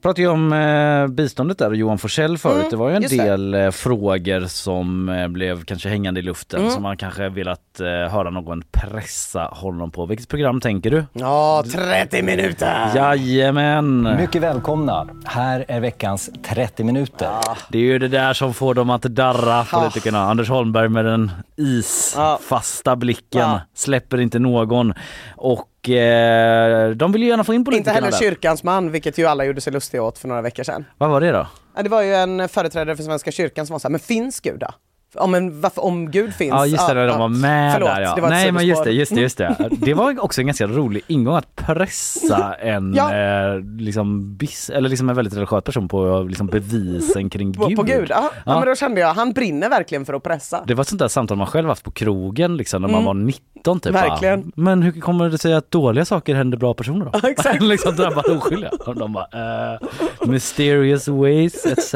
Pratade ju om eh, biståndet där och Johan Forsell förut. Mm, det var ju en just det. del eh, frågor som eh, blev kanske hängande i luften Mm. som man kanske velat eh, höra någon pressa honom på. Vilket program tänker du? Ja, 30 minuter! Jajamän! Mycket välkomna. Här är veckans 30 minuter. Det är ju det där som får dem att darra politikerna. Anders Holmberg med den isfasta blicken. Ja. Släpper inte någon. Och och eh, de vill ju gärna få in Inte politikerna heller där. kyrkans man, vilket ju alla gjorde sig lustiga åt för några veckor sedan. Vad var det då? Ja, det var ju en företrädare för Svenska kyrkan som var såhär, men finns Gud då? Om, en, varför, om Gud finns? Ja just det, när de var med Förlåt, där ja. det var Nej men just det, just det, just det. Det var också en ganska rolig ingång att pressa en Ja. eh, liksom, bis, eller liksom en väldigt religiös person på liksom, bevisen kring På, Gud. på Gud, ja. ja. Ja. men då kände jag, han brinner verkligen för att pressa. Det var ett sånt där samtal man själv haft på krogen liksom när man var 19 typ. Mm. Verkligen. Bara, Men hur kommer det sig att dåliga saker händer bra personer då? Ja, exakt. liksom drabbar oskyldiga. Och de bara, eh, mysterious ways etc.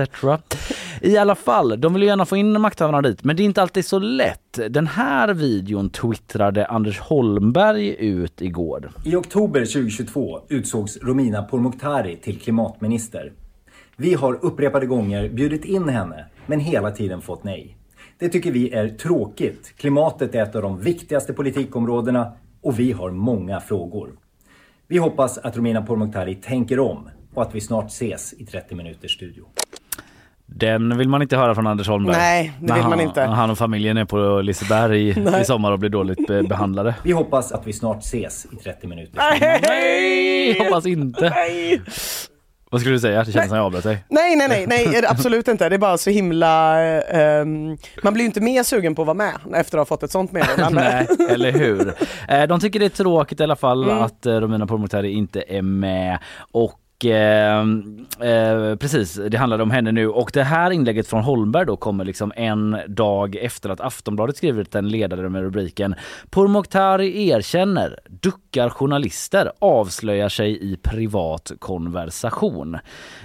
I alla fall, de vill ju gärna få in makthavarna dit men det är inte alltid så lätt. Den här videon twittrade Anders Holmberg ut igår. I oktober 2022 utsågs Romina Pourmokhtari till klimatminister. Vi har upprepade gånger bjudit in henne, men hela tiden fått nej. Det tycker vi är tråkigt. Klimatet är ett av de viktigaste politikområdena och vi har många frågor. Vi hoppas att Romina Pourmokhtari tänker om och att vi snart ses i 30 minuters studio. Den vill man inte höra från Anders Holmberg. Nej, det När vill man han, inte. Han och familjen är på Liseberg i, i sommar och blir dåligt be- behandlade. Vi hoppas att vi snart ses i 30 minuter. Nej, hoppas inte. Nej. Vad skulle du säga? Det känns som jag avbröt dig. nej, nej, nej, nej, absolut inte. Det är bara så himla... ehm, man blir ju inte mer sugen på att vara med efter att ha fått ett sånt meddelande. Nej, eller hur? Eh, De tycker det är tråkigt i alla fall Mm. att eh, Romina Pourmokhtari inte är med. Och eh, eh, precis, det handlade om henne nu och det här inlägget från Holmberg då kommer liksom en dag efter att Aftonbladet skrivit en ledare med rubriken Pourmokhtari erkänner, duckar journalister, avslöjar sig i privat konversation.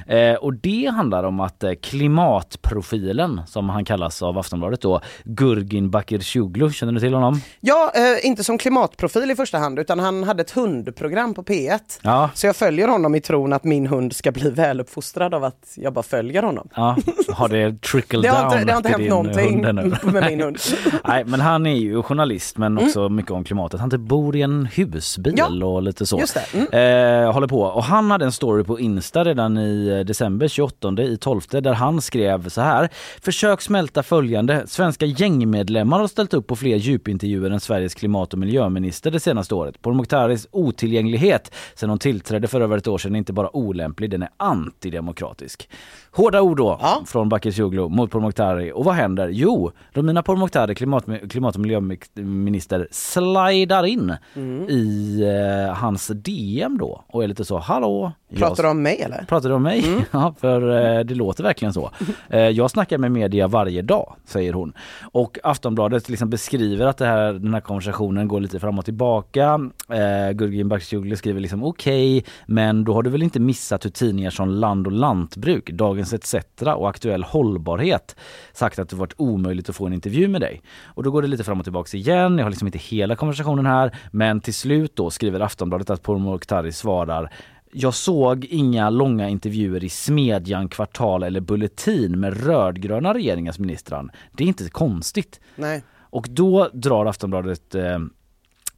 Eh, och det handlar om att eh, klimatprofilen som han kallas av Aftonbladet då, Gurgin Bakircioglu, känner du till honom? Ja, eh, inte som klimatprofil i första hand utan han hade ett hundprogram på P1. Ja. Så jag följer honom i tron att min hund ska bli väluppfostrad av att jag bara följer honom. Ja, har det trickled Det har down inte, det har inte hänt någonting med min hund. Nej men han är ju journalist men också mycket om klimatet. Han typ bor i en husbil Ja, och lite så. just det. Eh, håller på. Och han hade en story på Insta redan i eh, december 28 i 12 där han skrev så här. Försök smälta följande. Svenska gängmedlemmar har ställt upp på fler djupintervjuer än Sveriges klimat och miljöminister det senaste året. Pourmokhtaris otillgänglighet sedan hon tillträdde för över ett år sedan är inte bara olämplig, den är antidemokratisk. Hårda ord då Ja. från Bakircioglu mot Pourmokhtari. Och vad händer? Jo, Romina Pourmokhtari, klimat, klimat och miljöminister, slidar in Mm. i eh, hans DM då och är lite så, hallå? Pratar du om mig eller? Pratar du om mig? Mm. Ja, för eh, det låter verkligen så. Eh, jag snackar med media varje dag, säger hon. Och Aftonbladet liksom beskriver att det här, den här konversationen går lite fram och tillbaka. Eh, Gurgin Bakircioglu skriver liksom okej, men då har du väl inte missat hur tidningar som Land och Lantbruk, Dagens ETC och Aktuell Hållbarhet sagt att det varit omöjligt att få en intervju med dig. Och då går det lite fram och tillbaka igen. Jag har liksom inte hela konversationen här, men till slut då skriver Aftonbladet att Pourmokhtari svarar jag såg inga långa intervjuer i Smedjan, Kvartal eller Bulletin med rödgröna regeringars ministrar. Det är inte konstigt. Nej. Och då drar Aftonbladet eh,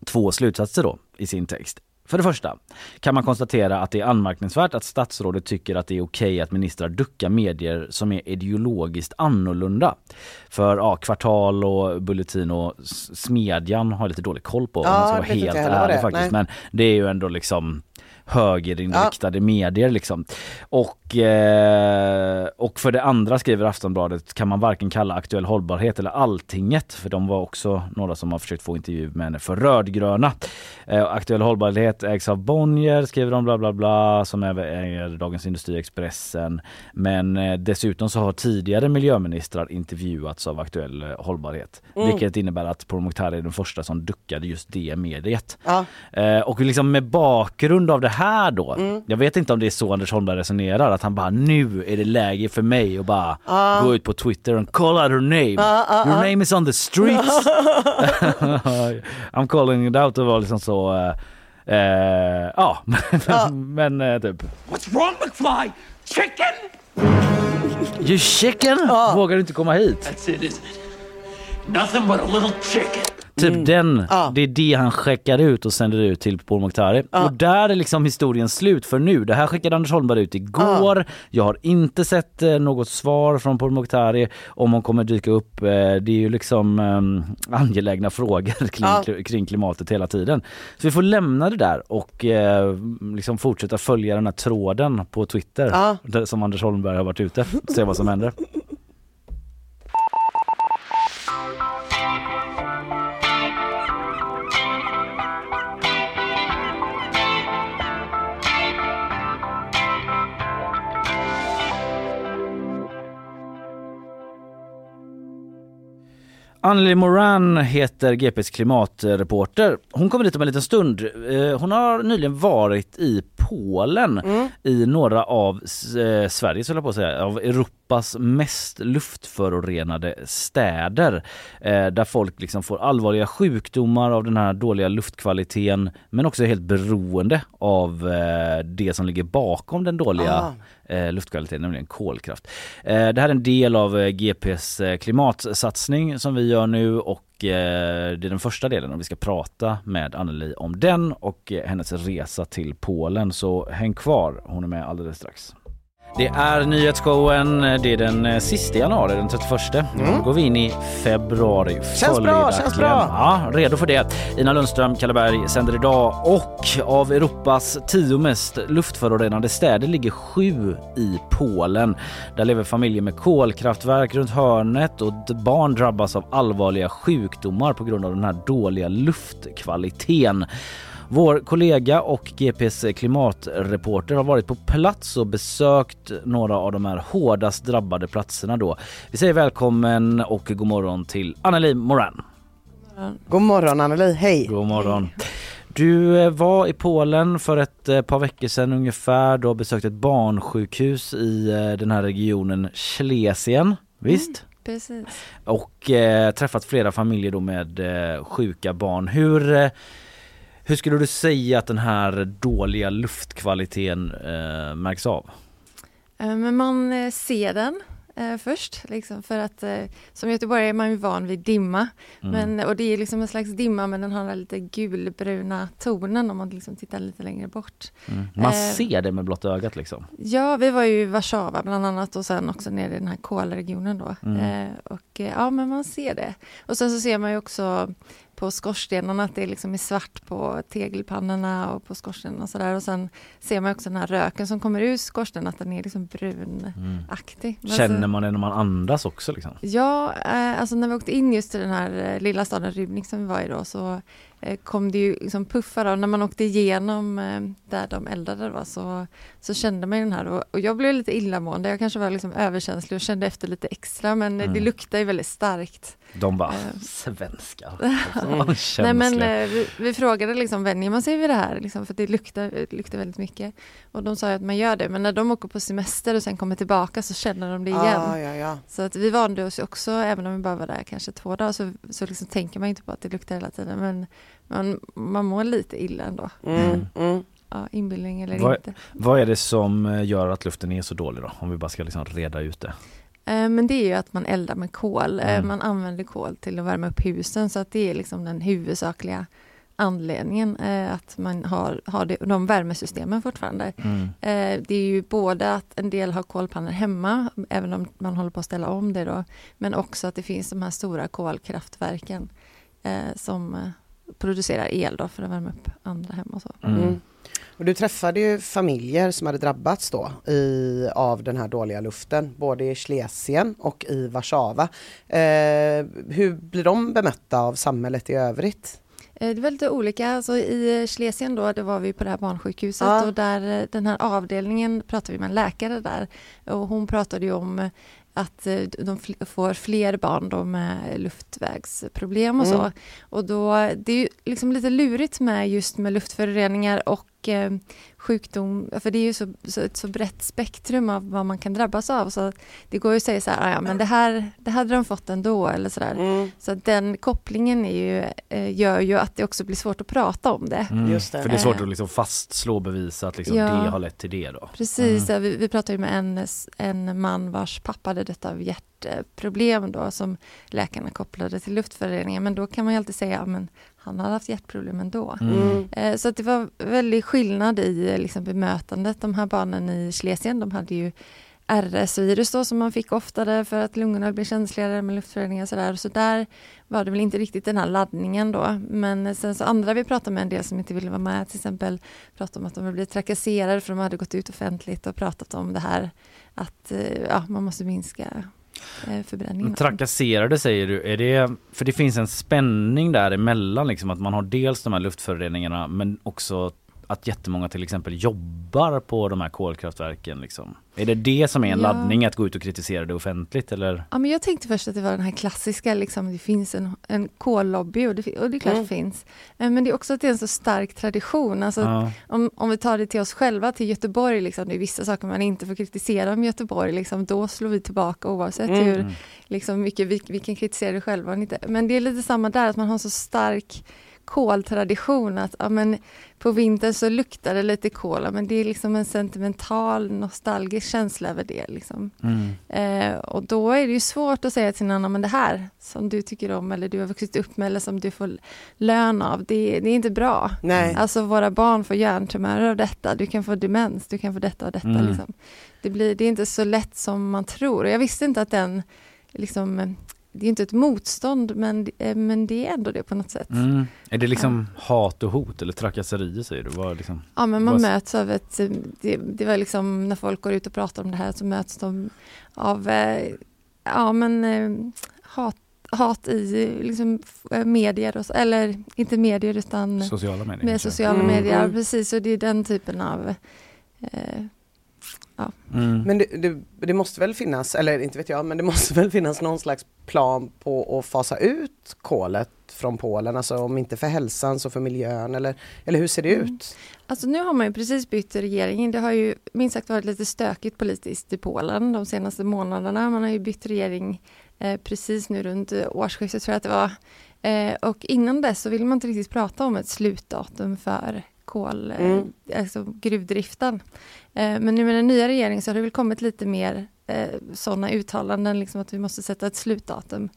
två slutsatser då i sin text. För det första kan man konstatera att det är anmärkningsvärt att statsrådet tycker att det är okej att ministrar duckar medier som är ideologiskt annorlunda. För ja, Kvartal och Bulletin och Smedjan har lite dålig koll på om Ja, jag ska vara helt ärlig är. faktiskt. Nej. Men det är ju ändå liksom högerinriktade medier liksom. Och, eh, och för det andra skriver Aftonbladet kan man varken kalla Aktuell Hållbarhet eller Alltinget för de var också några som har försökt få intervju med henne för rödgröna. Eh, Aktuell Hållbarhet ägs av Bonnier skriver de bla bla bla som äger Dagens Industri Expressen. Men eh, dessutom så har tidigare miljöministrar intervjuats av Aktuell eh, Hållbarhet. Vilket innebär att Pourmokhtari är den första som duckade just det mediet. Ja. Eh, och liksom med bakgrund av det här då. Jag vet inte om det är så Anders Holmberg resonerar. Att han bara nu är det läge för mig att bara gå ut på Twitter och call out her name. Your name is on the streets. I'm calling it out och var liksom så. eh, eh, ja, men eh, typ. What's wrong, McFly? Chicken? You chicken? Vågar du inte komma hit? That's it, isn't it? Nothing but a little chicken. Typ Mm. den, Ja. det är det han skickar ut och sänder ut till Paul Mokhtari. Ja. Och där är liksom historien slut för nu. Det här skickade Anders Holmberg ut igår. Jag har inte sett eh, något svar från Paul Mokhtari om hon kommer dyka upp. Eh, det är ju liksom eh, angelägna frågor kring, klimatet hela tiden. Så vi får lämna det där och eh, liksom fortsätta följa den här tråden på Twitter där, som Anders Holmberg har varit ute. Se vad som händer. Anneli Moran heter GPs klimatreporter. Hon kommer dit om en liten stund. Eh, Hon har nyligen varit i Polen i några av eh, Sveriges, höll jag på att säga, av Europas mest luftförorenade städer. Eh, Där folk liksom får allvarliga sjukdomar av den här dåliga luftkvaliteten men också är helt beroende av det som ligger bakom den dåliga Ah eh, luftkvalitet, nämligen kolkraft. Eh, det här är en del av eh, GPs eh, klimatsatsning som vi gör nu och eh, det är den första delen och vi ska prata med Anneli om den och eh, hennes resa till Polen. Så häng kvar, hon är med alldeles strax. Det är nyhetsshowen, det är den eh, sista januari, den 31. Nu går vi in i februari. Mm. Känns bra, känns bra. Ja, redo för det. Ina Lundström, Kalleberg sänder idag och av Europas tio mest luftförorenade städer ligger sju i Polen. Där lever familjer med kolkraftverk runt hörnet och barn drabbas av allvarliga sjukdomar på grund av den här dåliga luftkvaliteten. Vår kollega och GPs klimatreporter har varit på plats och besökt några av de här hårdast drabbade platserna då. Vi säger välkommen och god morgon till Anneli Moran. God morgon Anneli, hej. God morgon. Du eh, var i Polen för ett eh, par veckor sedan ungefär. Du har besökt ett barnsjukhus i eh, den här regionen Schlesien. Visst? Precis. Och eh, träffat flera familjer då med eh, sjuka barn. Hur, eh, hur skulle du säga att den här dåliga luftkvaliteten eh, märks av? Eh, Men man eh, ser den eh, först, liksom, för att eh, som göteborgare är man ju van vid dimma. Mm. Men, och det är liksom en slags dimma men den har den lite gulbruna tonen om man liksom tittar lite längre bort. Mm. Man Eh, ser det med blotta ögat liksom. Ja, vi var ju i Warszawa bland annat och sen också nere i den här kolregionen då. Mm. Och ja, men man ser det. Och sen så ser man ju också på skorstenarna att det liksom är svart på tegelpannorna och på skorstenarna och sådär. Och sen ser man också den här röken som kommer ur skorstenen, att den är liksom brunaktig. Mm. Känner så- man det när man andas också liksom? Ja, eh, alltså när vi åkte in just till den här lilla staden Rybnik som vi var i då så kom det ju liksom puffar och när man åkte igenom eh, där de eldade var så, så kände man ju den här och, och jag blev lite illamående. Jag kanske var liksom överkänslig och kände efter lite extra men eh, det Mm. luktar ju väldigt starkt. De bara, Eh. svenskar. Nej men eh, vi, vi frågade liksom, vänjer man sig vid det här? Liksom, för det luktar, det luktar väldigt mycket. Och de sa ju att man gör det, men när de åker på semester och sen kommer tillbaka så känner de det igen. Ah, ja, ja. Så att vi vande oss också, även om vi bara var där kanske två dagar, så, så liksom tänker man inte på att det luktar hela tiden. Men man, man mår lite illa ändå. Mm, mm. Ja, inbildning eller Vad- inte. Vad är det som eh, gör att luften är så dålig då? Om vi bara ska liksom reda ut det. Eh, Men det är ju att man eldar med kol. Eh, Mm. Man använder kol till att värma upp husen, så att det är liksom den huvudsakliga anledningen eh, att man har, har det, de värmesystemen fortfarande. Mm. Eh, det är ju både att en del har kolpannor hemma, även om man håller på att ställa om det då, men också att det finns de här stora kolkraftverken eh, som producerar el då för att värma upp andra hem och så. Mm. Och du träffade ju familjer som hade drabbats då i, av den här dåliga luften, både i Schlesien och i Warszawa. Eh, hur blir de bemötta av samhället i övrigt? Eh, Det var lite olika. Alltså I Schlesien då, det var vi på det här barnsjukhuset Ja. och där, eh, den här avdelningen pratade vi med en läkare där och hon pratade ju om eh, att eh, de fl- får fler barn då med luftvägsproblem och så. Mm. Och då, det är ju liksom lite lurigt med just med luftföroreningar och och eh, sjukdom, för det är ju så, så, ett så brett spektrum av vad man kan drabbas av. Så det går ju att säga så här, "Ah, ja men det här det hade de fått ändå eller sådär. Mm. Så att den kopplingen är ju, eh, gör ju att det också blir svårt att prata om det. Mm. Just det. För det är svårt att liksom fastslå och bevisa att liksom Ja. det har lett till det då. Precis, ja, vi, vi pratade ju med en, en man vars pappa hade dött av hjärtproblem då som läkarna kopplade till luftföroreningar. Men då kan man ju alltid säga, ja, men han hade haft hjärtproblem ändå. Mm. Eh, Så att det var väldigt skillnad i liksom, bemötandet. De här barnen i Schlesien, de hade ju RS-virus då som man fick oftare för att lungorna blir känsligare med luftföroreningar och sådär. Så där var det väl inte riktigt den här laddningen då. Men sen så andra vi pratade med en del som inte ville vara med, till exempel pratade om att de hade blivit trakasserade för de hade gått ut offentligt och pratat om det här att eh, ja, man måste minska förbränningen. Trakasserade säger du, är det, för det finns en spänning däremellan liksom att man har dels de här luftföroreningarna men också att jättemånga till exempel jobbar på de här kolkraftverken liksom. Är det det som är en Ja. laddning att gå ut och kritisera det offentligt eller? Ja, men jag tänkte först att det var den här klassiska, liksom, det finns en, en kollobby och det, och det är klart Mm. det finns. Eh, Men det är också att det är en så stark tradition. Alltså, Ja. om, om vi tar det till oss själva, till Göteborg, liksom, det är vissa saker man inte får kritisera om Göteborg, liksom, då slår vi tillbaka oavsett Mm. hur liksom, mycket vi, vi kan kritisera det själva. och inte. Men det är lite samma där, att man har så stark koltradition att ja, men på vintern så luktar det lite kol, ja, men det är liksom en sentimental, nostalgisk känsla över det. Liksom. Mm. Eh, och då är det ju svårt att säga till någon annan, men det här som du tycker om eller du har vuxit upp med eller som du får lön av, det, det är inte bra. Nej. Alltså våra barn får hjärntumörer av detta, du kan få demens, du kan få detta och detta. Mm. Liksom. Det, blir, det är inte så lätt som man tror. Och jag visste inte att den, liksom, det är inte ett motstånd, men, eh, men det är ändå det på något sätt. Mm. Är det liksom hat och hot eller trakasserier säger du? Vad liksom? Ja, men man Vad- möts av ett... eh, Det, det var liksom när folk går ut och pratar om det här så möts de av eh, ja, men, hat, hat i liksom, medier, och eller inte medier utan Sociala medier? med sociala Mm, medier. mm. Precis, och det är den typen av... Eh, Mm. Men det, det, det måste väl finnas, eller inte vet jag, men det måste väl finnas någon slags plan på att fasa ut kolet från Polen, alltså om inte för hälsan så för miljön eller, eller hur ser det Mm. ut? Alltså nu har man ju precis bytt regering. Det har ju minst sagt varit lite stökigt politiskt i Polen de senaste månaderna. Man har ju bytt regering eh, precis nu runt eh, årsskiftet tror jag att det var. Eh, och innan dess så ville man inte riktigt prata om ett slutdatum för kol, eh, Mm. alltså gruvdriften. Eh, men nu med den nya regeringen så har det väl kommit lite mer eh, sådana uttalanden, liksom att vi måste sätta ett slutdatum.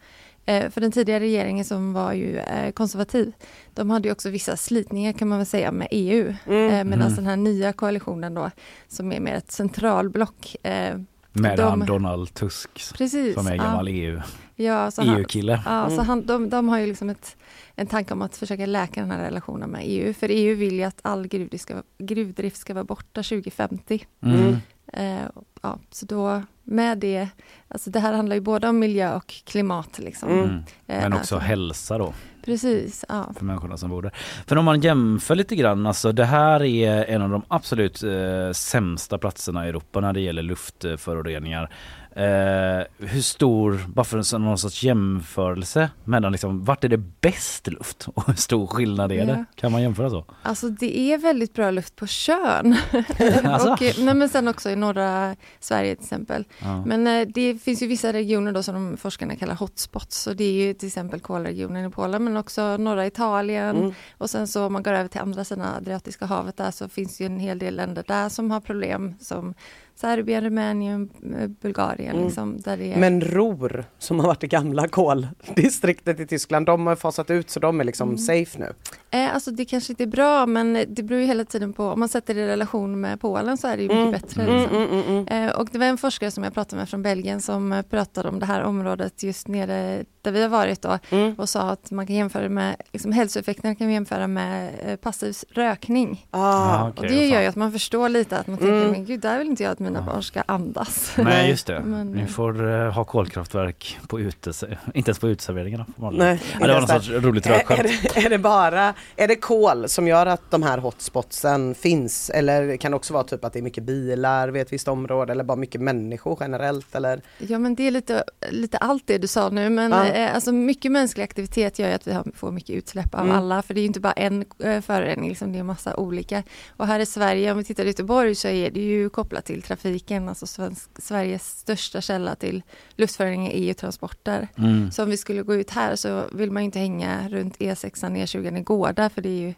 Eh, för den tidigare regeringen som var ju konservativ, de hade ju också vissa slitningar kan man väl säga med EU. Mm. Medan Mm. den här nya koalitionen då, som är mer ett centralblock. Eh, Med de- Donald Tusk precis. som är ja. gammal EU, Ja, så han, EU-kille. ja, så Mm. han, de, de har ju liksom ett, en tanke om att försöka läka den här relationen med EU. För EU vill ju att all gruvdrift ska, gruvdrift ska vara borta 2050. Mm. Eh, ja, så då med det, alltså det här handlar ju både om miljö och klimat. Liksom. Mm. Mm. Eh, Men också alltså, hälsa då Precis, ja. för människorna som bor där. För om man jämför lite grann, alltså det här är en av de absolut eh, sämsta platserna i Europa när det gäller luftföroreningar. Eh, hur stor, bara för någon sorts jämförelse mellan liksom, vart är det bäst luft och hur stor skillnad är Ja. det? Kan man jämföra så? Alltså det är väldigt bra luft på Tjörn. Alltså? och, eh, nej, men sen också i norra Sverige till exempel. Ja. Men eh, det finns ju vissa regioner då som de forskarna kallar hotspots. Och det är ju till exempel kolregionen i Polen men också norra Italien. Mm. Och sen så om man går över till andra sidan Adriatiska havet där så finns ju en hel del länder där som har problem som Serbien, Rumänien, eh, Bulgarien. Mm. Liksom, där det är... Men Ruhr, som har varit det gamla koldistriktet i Tyskland, de har fasat ut så de är liksom Mm. safe nu. Eh, alltså det kanske inte är bra men det beror ju hela tiden på, om man sätter det i relation med Polen så är det ju mycket Mm. bättre. Mm, Liksom. mm, mm, mm. Eh, och det var en forskare som jag pratade med från Belgien som eh, pratade om det här området just nere där vi har varit då Mm. och sa att man kan jämföra med, liksom hälsoeffekterna kan vi jämföra med eh, passiv rökning. Ah, Ja, okej, och det gör ju att man förstår lite att man Mm. tänker, men gud, där vill inte jag att mina mina barn ska andas. Nej just det, Men, ni får uh, ha kolkraftverk på utes inte ens på uteserveringarna. på morgonen. Nej, ja, det var ens sorts roligt Är, är, rökskämt. det, är det bara, är det kol som gör att de här hotspotsen finns? Eller kan det också vara typ att det är mycket bilar vid ett visst område eller bara mycket människor generellt eller? Ja men det är lite, lite allt det du sa nu men Ja. eh, alltså mycket mänsklig aktivitet gör ju att vi har, får mycket utsläpp av Mm. alla för det är ju inte bara en eh, förorening, liksom, det är massa olika. Och här i Sverige, om vi tittar i Göteborg så är det ju kopplat till trafiken, alltså svensk, Sveriges största källa till luftföroreningar är ju transporter. Mm. Så om vi skulle gå ut här så vill man ju inte hänga runt E E6, E20 i Gårda för det är ju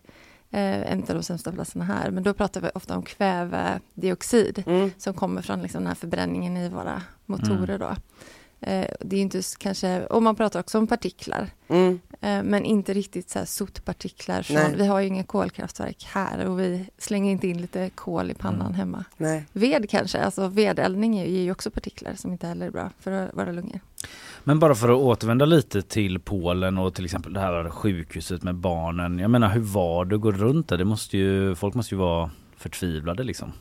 eh, en av de sämsta platserna här. Men då pratar vi ofta om kvävedioxid Mm. som kommer från liksom den här förbränningen i våra motorer. Då. Eh, det är inte kanske, och man pratar också om partiklar, Mm. eh, men inte riktigt så här sotpartiklar. Från, Nej. vi har ju inga kolkraftverk här och vi slänger inte in lite kol i pannan Mm. hemma. Nej. Ved kanske, alltså vedeldning ger ju också partiklar som inte heller är bra för våra lungor. Men bara för att återvända lite till Polen och till exempel det här sjukhuset med barnen. Jag menar hur var det att gå runt där? Det måste ju, folk måste ju vara förtvivlade liksom.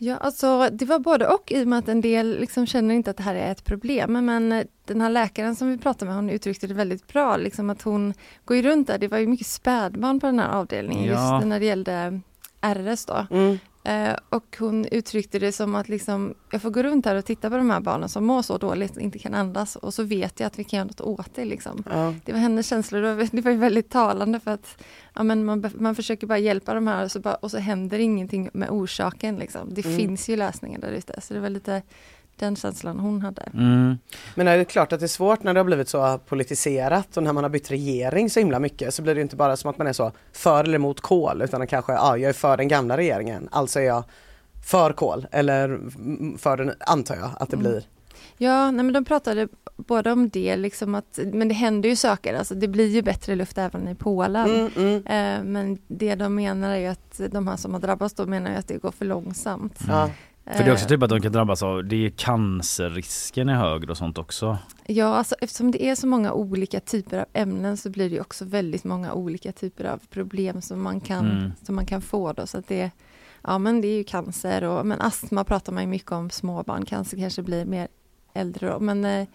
Ja, alltså det var både och i och med att en del liksom känner inte att det här är ett problem. Men eh, den här läkaren som vi pratade med, hon uttryckte det väldigt bra, liksom att hon går ju runt där. Det var ju mycket spädbarn på den här avdelningen, Ja. just när det gällde RS då. Mm. Eh, och hon uttryckte det som att liksom, jag får gå runt här och titta på de här barnen som mår så dåligt inte kan andas och så vet jag att vi kan göra något åt det. Liksom. Ja. Det var hennes känslor, det var, det var väldigt talande för att ja, men man, man försöker bara hjälpa de här och så, bara, och så händer ingenting med orsaken. Liksom. Det Mm. finns ju lösningar där ute. Så det var lite den känslan hon hade. Mm. Men det är klart att det är svårt när det har blivit så politiserat och när man har bytt regering så himla mycket så blir det inte bara som att man är så för eller emot kol utan kanske, ja jag är för den gamla regeringen, alltså är jag för kol eller mm, för den, antar jag att det Mm. blir. Ja, nej, men de pratade både om det, liksom att, men det händer ju saker. Alltså, det blir ju bättre luft även i Polen. Mm, mm. Eh, men det de menar är ju att de här som har drabbats då menar ju att det går för långsamt. Ja. För det är också Eh, typ att de kan drabbas av, det är cancerrisken är högre och sånt också. Ja, alltså, eftersom det är så många olika typer av ämnen så blir det också väldigt många olika typer av problem som man kan, Mm. som man kan få. Då, så att det, ja, men det är ju cancer, och, men astma pratar man ju mycket om, småbarn, cancer kanske blir mer äldre. Då. Men eh,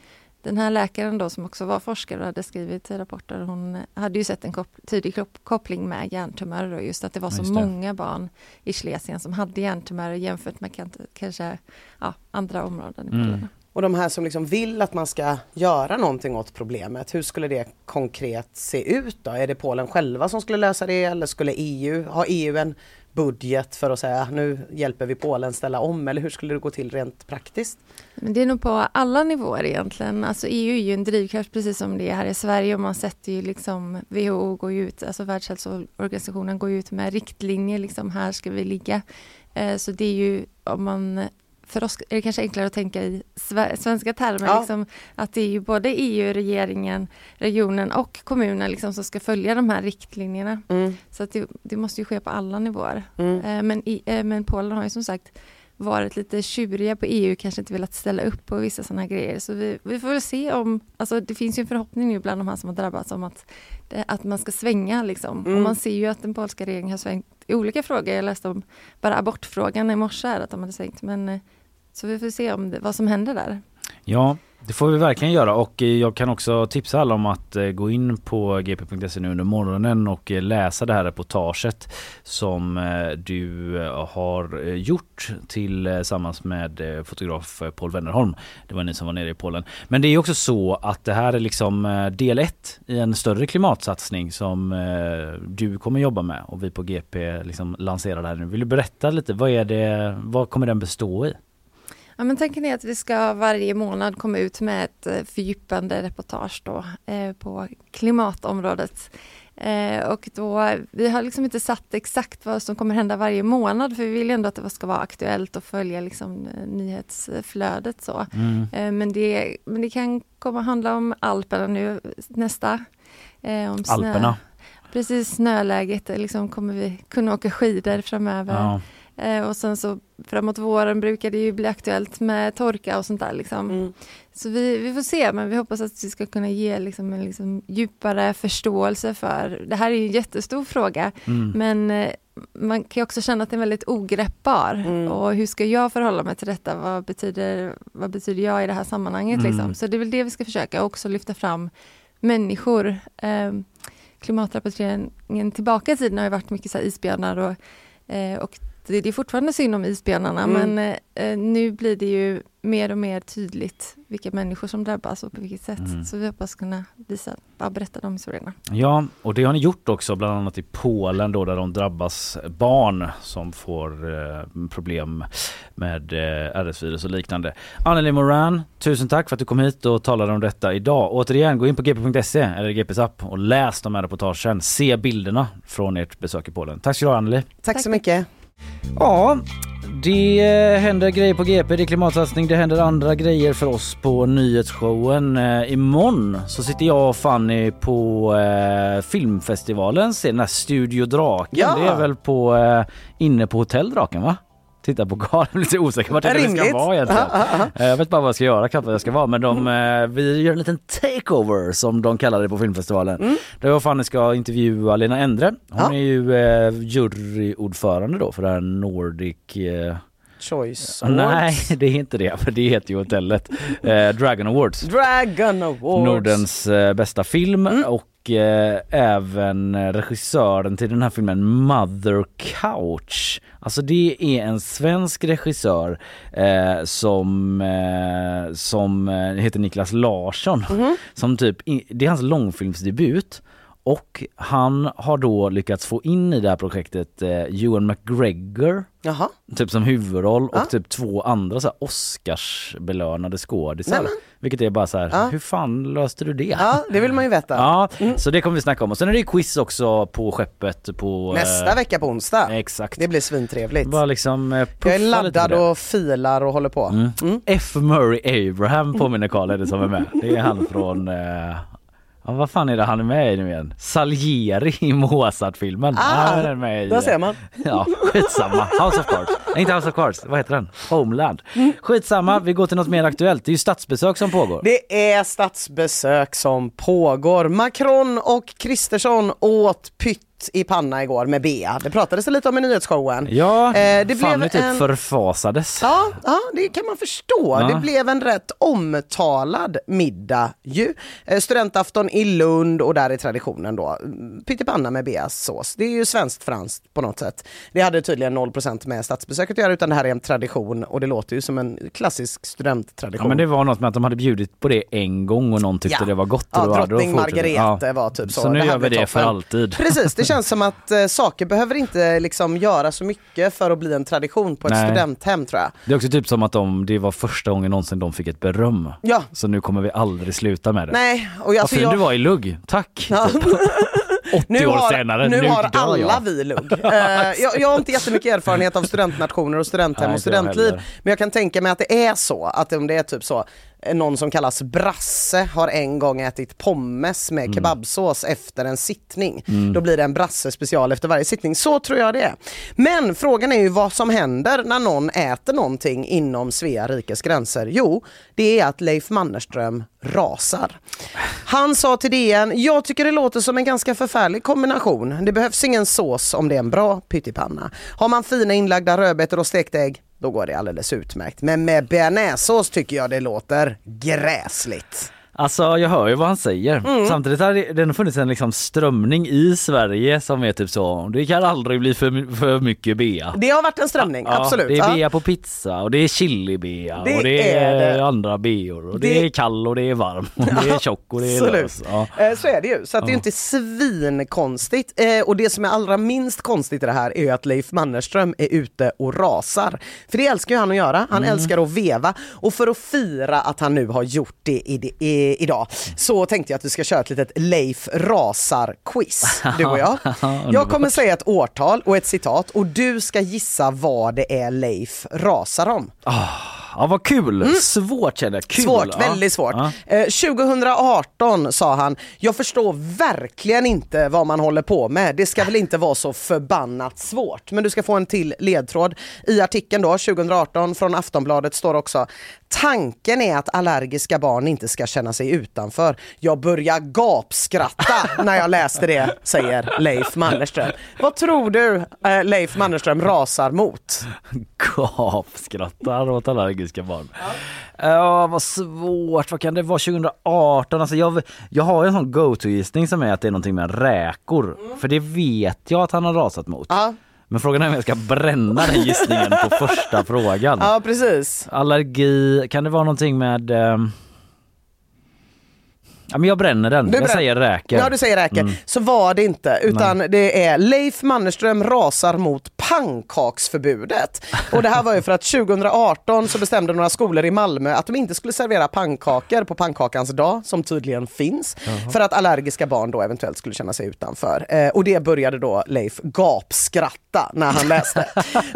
den här läkaren då som också var forskare och hade skrivit rapporter, hon hade ju sett en kop- tydlig kop- koppling med hjärntumörer och just att det var så det. många barn i Schlesien som hade hjärntumörer jämfört med kan- kanske ja, andra områden Mm. Och de här som liksom vill att man ska göra någonting åt problemet, hur skulle det konkret se ut då? Är det Polen själva som skulle lösa det eller skulle EU, har EU en budget för att säga nu hjälper vi Polen ställa om eller hur skulle det gå till rent praktiskt? Men det är nog på alla nivåer egentligen. Alltså EU är ju en drivkraft precis som det är här i Sverige och man sätter ju liksom WHO går ju ut, alltså Världshälsoorganisationen går ut med riktlinjer liksom här ska vi ligga. Eh, så det är ju om man för oss är det kanske enklare att tänka i sve- svenska termer, Ja. liksom, att det är ju både EU, regeringen, regionen och kommunen liksom, som ska följa de här riktlinjerna. Mm, Så att det, det måste ju ske på alla nivåer. mm, Eh, Men, i, eh, men Polen har ju som sagt varit lite tjuriga på EU, kanske inte velat ställa upp på vissa sådana grejer. Så vi, vi får väl se om, alltså det finns ju en förhoppning nu bland de här som har drabbats om att, att man ska svänga liksom. Mm. Och man ser ju att den polska regeringen har svängt i olika frågor. Jag läste om bara abortfrågan i morse här, att de hade svängt. Men, eh, så vi får se om det, vad som händer där. Ja, det får vi verkligen göra och eh, jag kan också tipsa alla om att eh, gå in på gp.se nu under morgonen och eh, läsa det här reportaget som du har gjort tillsammans med fotograf Paul Wennerholm. Det var ni som var nere i Polen. Men det är också så att det här är liksom del ett i en större klimatsatsning som du kommer jobba med och vi på GP liksom lanserar det här nu. Vill du berätta lite, vad är det, vad kommer den bestå i? Ja, men tanken är att vi ska varje månad komma ut med ett eh, fördjupande reportage då, eh, på klimatområdet. Eh, och då, vi har liksom inte satt exakt vad som kommer hända varje månad för vi vill ändå att det ska vara aktuellt och följa liksom, eh, nyhetsflödet. Så. Mm. Eh, men, det, men det kan komma handla om Alperna nu nästa. Eh, om snö. Alperna. Precis, snöläget, liksom kommer vi kunna åka skidor framöver. Ja. Eh, och sen så framåt våren brukar det ju bli aktuellt med torka och sånt där. Liksom. Mm. Så vi, vi får se, men vi hoppas att vi ska kunna ge liksom en liksom djupare förståelse för, det här är ju en jättestor fråga, Mm. men eh, man kan ju också känna att den är väldigt ogreppbar. Mm. Och hur ska jag förhålla mig till detta? Vad betyder, vad betyder jag i det här sammanhanget? Mm. Liksom? Så det är väl det vi ska försöka också lyfta fram människor. Eh, klimatrapporteringen tillbaka i tiden har ju varit mycket så här isbjörnar och, eh, och det, det är fortfarande synd om isbjörnarna Mm. men eh, nu blir det ju mer och mer tydligt vilka människor som drabbas och på vilket sätt. Mm. Så vi hoppas kunna visa, bara berätta de historierna. Ja, och det har ni gjort också bland annat i Polen då där de drabbas barn som får eh, problem med eh, RS-virus och liknande. Anneli Moran, tusen tack för att du kom hit och talade om detta idag. Återigen, gå in på gp.se eller GPs app och läs de här reportagen. Se bilderna från ert besök i Polen. Tack ska du ha Anneli. Tack så mycket. Ja, det händer grejer på GP, det är klimatsatsning, det händer andra grejer för oss på nyhetsshowen. Eh, imorgon så sitter jag och Fanny på eh, filmfestivalen, ser den här Studio Draken. Ja. Det är väl på, eh, inne på Hotell Draken va? Titta på Karl, jag blir lite osäker vart det Rimligt. ska vara egentligen. Eh, Jag vet bara vad jag ska göra, knappt vad jag ska vara men de, eh, vi gör en liten takeover som de kallar det på filmfestivalen. Mm. Där jag och Fanny ska intervjua Lena Endre. Hon Ja. är ju eh, juryordförande då för det här Nordic eh, Choice Nej det är inte det för det heter ju hotellet. Eh, Dragon Awards. Dragon Awards. Nordens eh, bästa film och eh, även regissören till den här filmen Mother Couch. Alltså det är en svensk regissör eh, som, eh, som eh, heter Niklas Larsson. Som typ, det är hans långfilmsdebut och han har då lyckats få in i det här projektet eh, Ewan McGregor Jaha. typ som huvudroll och Ja. typ två andra så här Oscarsbelönade skådisar. Vilket är bara så här, Ja. hur fan löste du det? Ja, det vill man ju veta. Ja, så det kommer vi snacka om. Och sen är det ju quiz också på skeppet på... Nästa eh, vecka på onsdag. Exakt. Det blir svintrevligt. Bara liksom eh, Jag är laddad och filar och håller på. Mm. Mm. F. Murray Abraham påminner Karl är det som är med. Det är han från... Eh, ja, vad fan är det han är med i nu igen? Salieri i Mozart-filmen. Ah, Han är med i, där ser man. Ja, skitsamma. House of Cards. Nej, inte House of Cards. Vad heter den? Homeland. Skitsamma, vi går till något mer aktuellt. Det är ju statsbesök som pågår. Det är statsbesök som pågår. Macron och Kristersson åt pytt i panna igår med Bea. Det pratades lite om i nyhetsshowen. Ja, Eh, det Fanny blev typ en- förfasades. Ja, ja, det kan man förstå. Ja. Det blev en rätt omtalad middag ju. Eh, Studentafton i Lund och där är traditionen då pyttipanna med beas sås. Det är ju svenskt franskt på något sätt. Det hade tydligen 0% med statsbesöket att göra utan det här är en tradition och det låter ju som en klassisk studenttradition. Ja, men det var något med att de hade bjudit på det en gång och någon tyckte Ja. det var gott. Ja, drottning. Margrethe var typ så. Så nu gör vi det för alltid. Precis, det känns som att eh, saker behöver inte liksom göra så mycket för att bli en tradition på ett Nej. studenthem tror jag. Det är också typ som att de, det var första gången någonsin de fick ett beröm. Ja. Så nu kommer vi aldrig sluta med det. Nej, och Vad alltså fin jag... du var i lugg, tack! Ja. 80 Nu år har, senare, nu nu har alla jag. vi lugg. Eh, jag, jag har inte jättemycket erfarenhet av studentnationer och studenthem Nej, och jag studentliv. Men jag kan tänka mig att det är så, att om det är typ så, någon som kallas Brasse har en gång ätit pommes med Mm. kebabsås efter en sittning. Då blir det en Brasse special efter varje sittning. Så tror jag det är. Men frågan är ju vad som händer när någon äter någonting inom Svea rikes gränser. Jo, det är att Leif Mannerström rasar. Han sa till DN, jag tycker det låter som en ganska förfärlig kombination. Det behövs ingen sås om det är en bra pyttipanna. Har man fina inlagda rödbetor och stekt ägg, då går det alldeles utmärkt. Men med bearnaisesås tycker jag det låter gräsligt. Alltså jag hör ju vad han säger. Mm. Samtidigt har det, det har funnits en liksom strömning i Sverige som är typ så, det kan aldrig bli för, för mycket bea. Det har varit en strömning, Ja, absolut. Det är Ja. bea på pizza och det är chili-bea Det och det är, är det. andra beor och det, Det- är kall och det är varm och det är tjock och det är lös. Ja. Eh, Så är det ju, så det är Ja. inte svinkonstigt. Eh, Och det som är allra minst konstigt i det här är att Leif Mannerström är ute och rasar. För det älskar ju han att göra, han Mm. älskar att veva. Och för att fira att han nu har gjort det i, idag så tänkte jag att vi ska köra ett litet Leif rasar-quiz, du och jag. Jag kommer säga ett årtal och ett citat och du ska gissa vad det är Leif rasar om. Ja vad kul, svårt känner jag. Kul. Mm. Svårt, Ja. väldigt svårt. Ja. Eh, 2018 sa han, jag förstår verkligen inte vad man håller på med. Det ska väl inte vara så förbannat svårt. Men du ska få en till ledtråd. I artikeln då, 2018 från Aftonbladet står också, tanken är att allergiska barn inte ska känna sig utanför. Jag börjar gapskratta när jag läste det, säger Leif Mannerström. Vad tror du eh, Leif Mannerström rasar mot? Gapskrattar åt allergiska barn. Ja, vad svårt. Vad kan det vara 2018? Alltså jag, jag har en sån go-to-gissning som är att det är någonting med räkor. För det vet jag att han har rasat mot. Ja, Men frågan är om jag ska bränna den gissningen på första frågan. ja precis. Allergi, kan det vara någonting med... ehm, Ja men jag bränner den. Du jag bränner- säger räker. Ja du säger räker. Mm. Så var det inte utan det är Leif Mannerström rasar mot pannkaksförbudet. Och det här var ju för att 2018 så bestämde några skolor i Malmö att de inte skulle servera pannkakor på pannkakans dag som tydligen finns. För att allergiska barn då eventuellt skulle känna sig utanför. Eh, och det började då Leif gapskratta när han läste.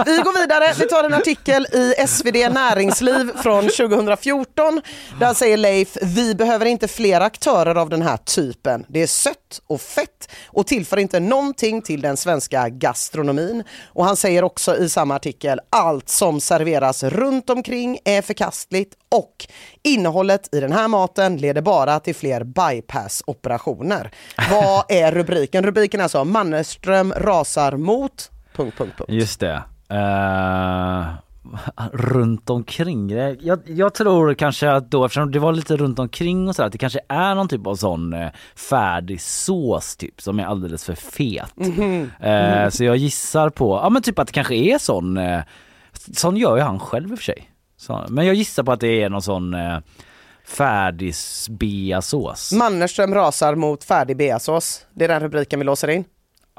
Vi går vidare, vi tar en artikel i SvD Näringsliv från 2014. Där säger Leif, vi behöver inte fler aktörer av den här typen. Det är sött och fett och tillför inte någonting till den svenska gastronomin. Och han säger också i samma artikel, allt som serveras runt omkring är förkastligt och innehållet i den här maten leder bara till fler bypass-operationer. Vad är rubriken? Rubriken är alltså Mannerström rasar mot... Punkt, punkt, punkt. Just det. Eh, runt omkring det. Jag, jag tror kanske att då eftersom det var lite runt omkring och så att det kanske är någon typ av sån eh, färdig sås typ som är alldeles för fet. Mhm. Eh, så jag gissar på, ja men typ att det kanske är sån, eh, sån gör ju han själv i och för sig. Så, men jag gissar på att det är någon sån eh, färdig beasås. Mannerström rasar mot färdig beasås. Det är den rubriken vi låser in.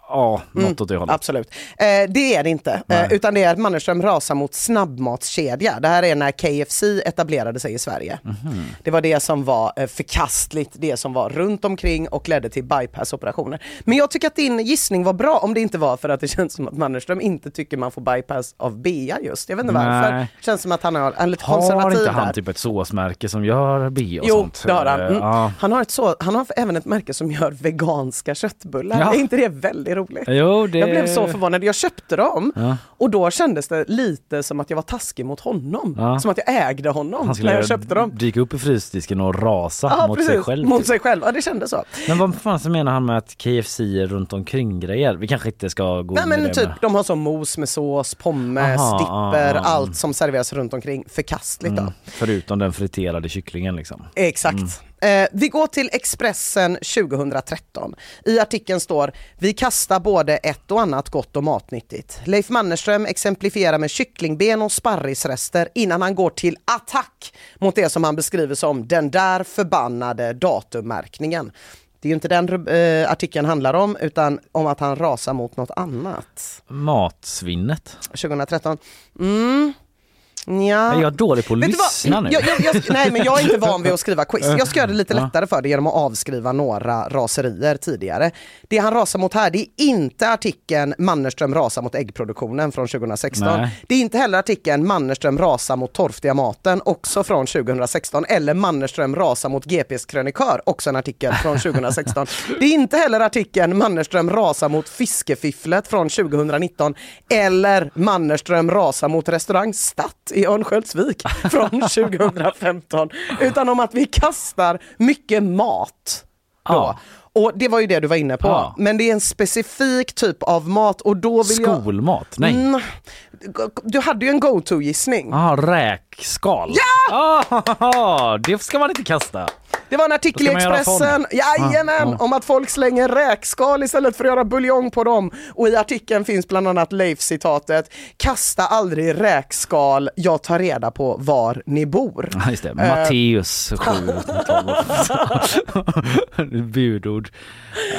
Ja, något åt det hållet. Absolut. Eh, det är det inte, eh, utan det är att Mannerström rasar mot snabbmatskedja. Det här är när KFC etablerade sig i Sverige. Mhm. Det var det som var eh, förkastligt, det som var runt omkring och ledde till bypassoperationer. Men jag tycker att din gissning var bra om det inte var för att det känns som att Mannerström inte tycker man får bypass av bea just. Jag vet inte varför. Nej. Det känns som att han han är lite Har konservativ inte han där. typ ett såsmärke som gör bea och Jo, sånt? det har han. Mm. Ja. Han, har ett så, han har även ett märke som gör veganska köttbullar. Ja. Är inte det väldigt roligt? Jo, det... Jag blev så förvånad. Jag köpte dem Ja. och då kändes det lite som att jag var taskig mot honom. Ja. Som att jag ägde honom när jag köpte dem. dyka upp i frysdisken och rasa Ja, mot sig precis. själv. Mot typ. sig själv. Ja, det kändes så. Men vad fan så menar han med att KFC är runt omkring grejer? Vi kanske inte ska gå Nej in men det typ, med. de har så mos med sås, pommes, Aha, dipper, ah, allt som serveras runt omkring. Förkastligt då. Mm, förutom den friterade kycklingen liksom. Exakt. Eh, vi går till Expressen 2013. I artikeln står Vi kastar både ett och annat gott och matnyttigt. Leif Mannerström exemplifierar med kycklingben och sparrisrester innan han går till attack mot det som han beskriver som den där förbannade datummärkningen. Det är ju inte den eh, artikeln handlar om utan om att han rasar mot något annat. Matsvinnet. 2013. Mm. Ja. Är jag dålig på att Vet lyssna nu? Jag, jag, jag, nej men jag är inte van vid att skriva quiz. Jag ska göra det lite lättare för dig genom att avskriva några raserier tidigare. Det han rasar mot här det är inte artikeln Mannerström rasar mot äggproduktionen från 2016. Nej. Det är inte heller artikeln Mannerström rasar mot torftiga maten också från 2016 eller Mannerström rasar mot GPs krönikör också en artikel från 2016. Det är inte heller artikeln Mannerström rasar mot fiskefifflet från 2019 eller Mannerström rasar mot restaurang Statt i Örnsköldsvik från 2015 utan om att vi kastar mycket mat. Då. Ja. Och det var ju det du var inne på. Ja. Men det är en specifik typ av mat och då vill jag... Skolmat? Nej. Mm, du hade ju en go-to-gissning. Jaha, räkskal. Ja! Ah, det ska man inte kasta. Det var en artikel i Expressen, jajamän, Ah, ah. om att folk slänger räkskal istället för att göra buljong på dem. Och i artikeln finns bland annat Leif-citatet, kasta aldrig räkskal, jag tar reda på var ni bor. Ja, Just det, Eh, Matteus 7, 12. Budord.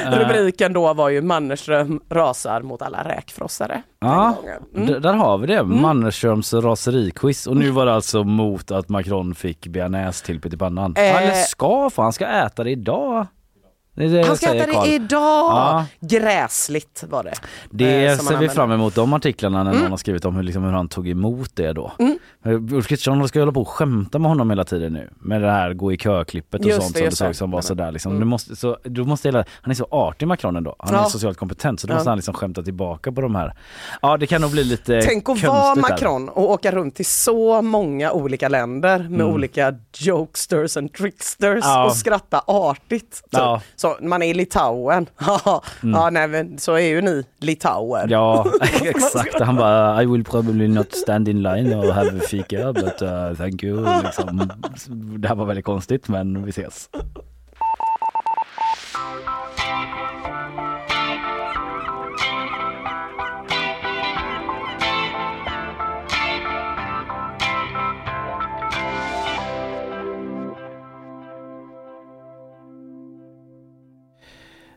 Eh, Rubriken då var ju Mannerström rasar mot alla räkfrossare. Ja, Mm. där har vi det. Mannerströms raseriquiz. Och nu var det alltså mot att Macron fick bearnaise till pyttipannan. Eh. Eller ska få, han ska äta det idag. Det Han ska äta Carl. det idag! Ja. Gräsligt var det. Det eh, ser vi använder. fram emot, de artiklarna när Mm. någon har skrivit om hur, liksom, hur han tog emot det då. Mm. Ulf Kristersson ska hålla på och skämta med honom hela tiden nu. Med det här gå i kö-klippet och Just sånt det, som du såg som var sådär liksom. Mm. Du måste, så, du måste hela, han är så artig Macron ändå. Han Ja. är socialt kompetent så då Ja. måste han liksom skämta tillbaka på de här. Ja det kan nog bli lite Tänk att vara där. Macron och åka runt till så många olika länder med Mm. olika jokesters and tricksters Ja. och skratta artigt. Så, Ja. så man är i Litauen, ja Mm. nej men så är ju ni litauer. Ja exakt, han bara I will probably not stand in line or have a fika but uh, thank you. Liksom. Det här var väldigt konstigt men vi ses.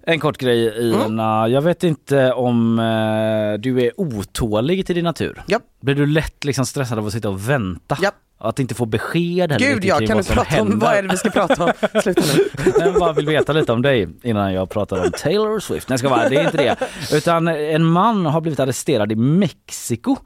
En kort grej Ina, jag vet inte om eh, du är otålig till din natur? Japp. Blir du lätt liksom stressad av att sitta och vänta? Japp. Att inte få besked Gud ja, kan du prata om, händer? vad är det vi ska prata om? Sluta nu. Jag bara vill veta lite om dig innan jag pratar om Taylor Swift. Nej, ska vara, det är inte det. Utan en man har blivit arresterad i Mexiko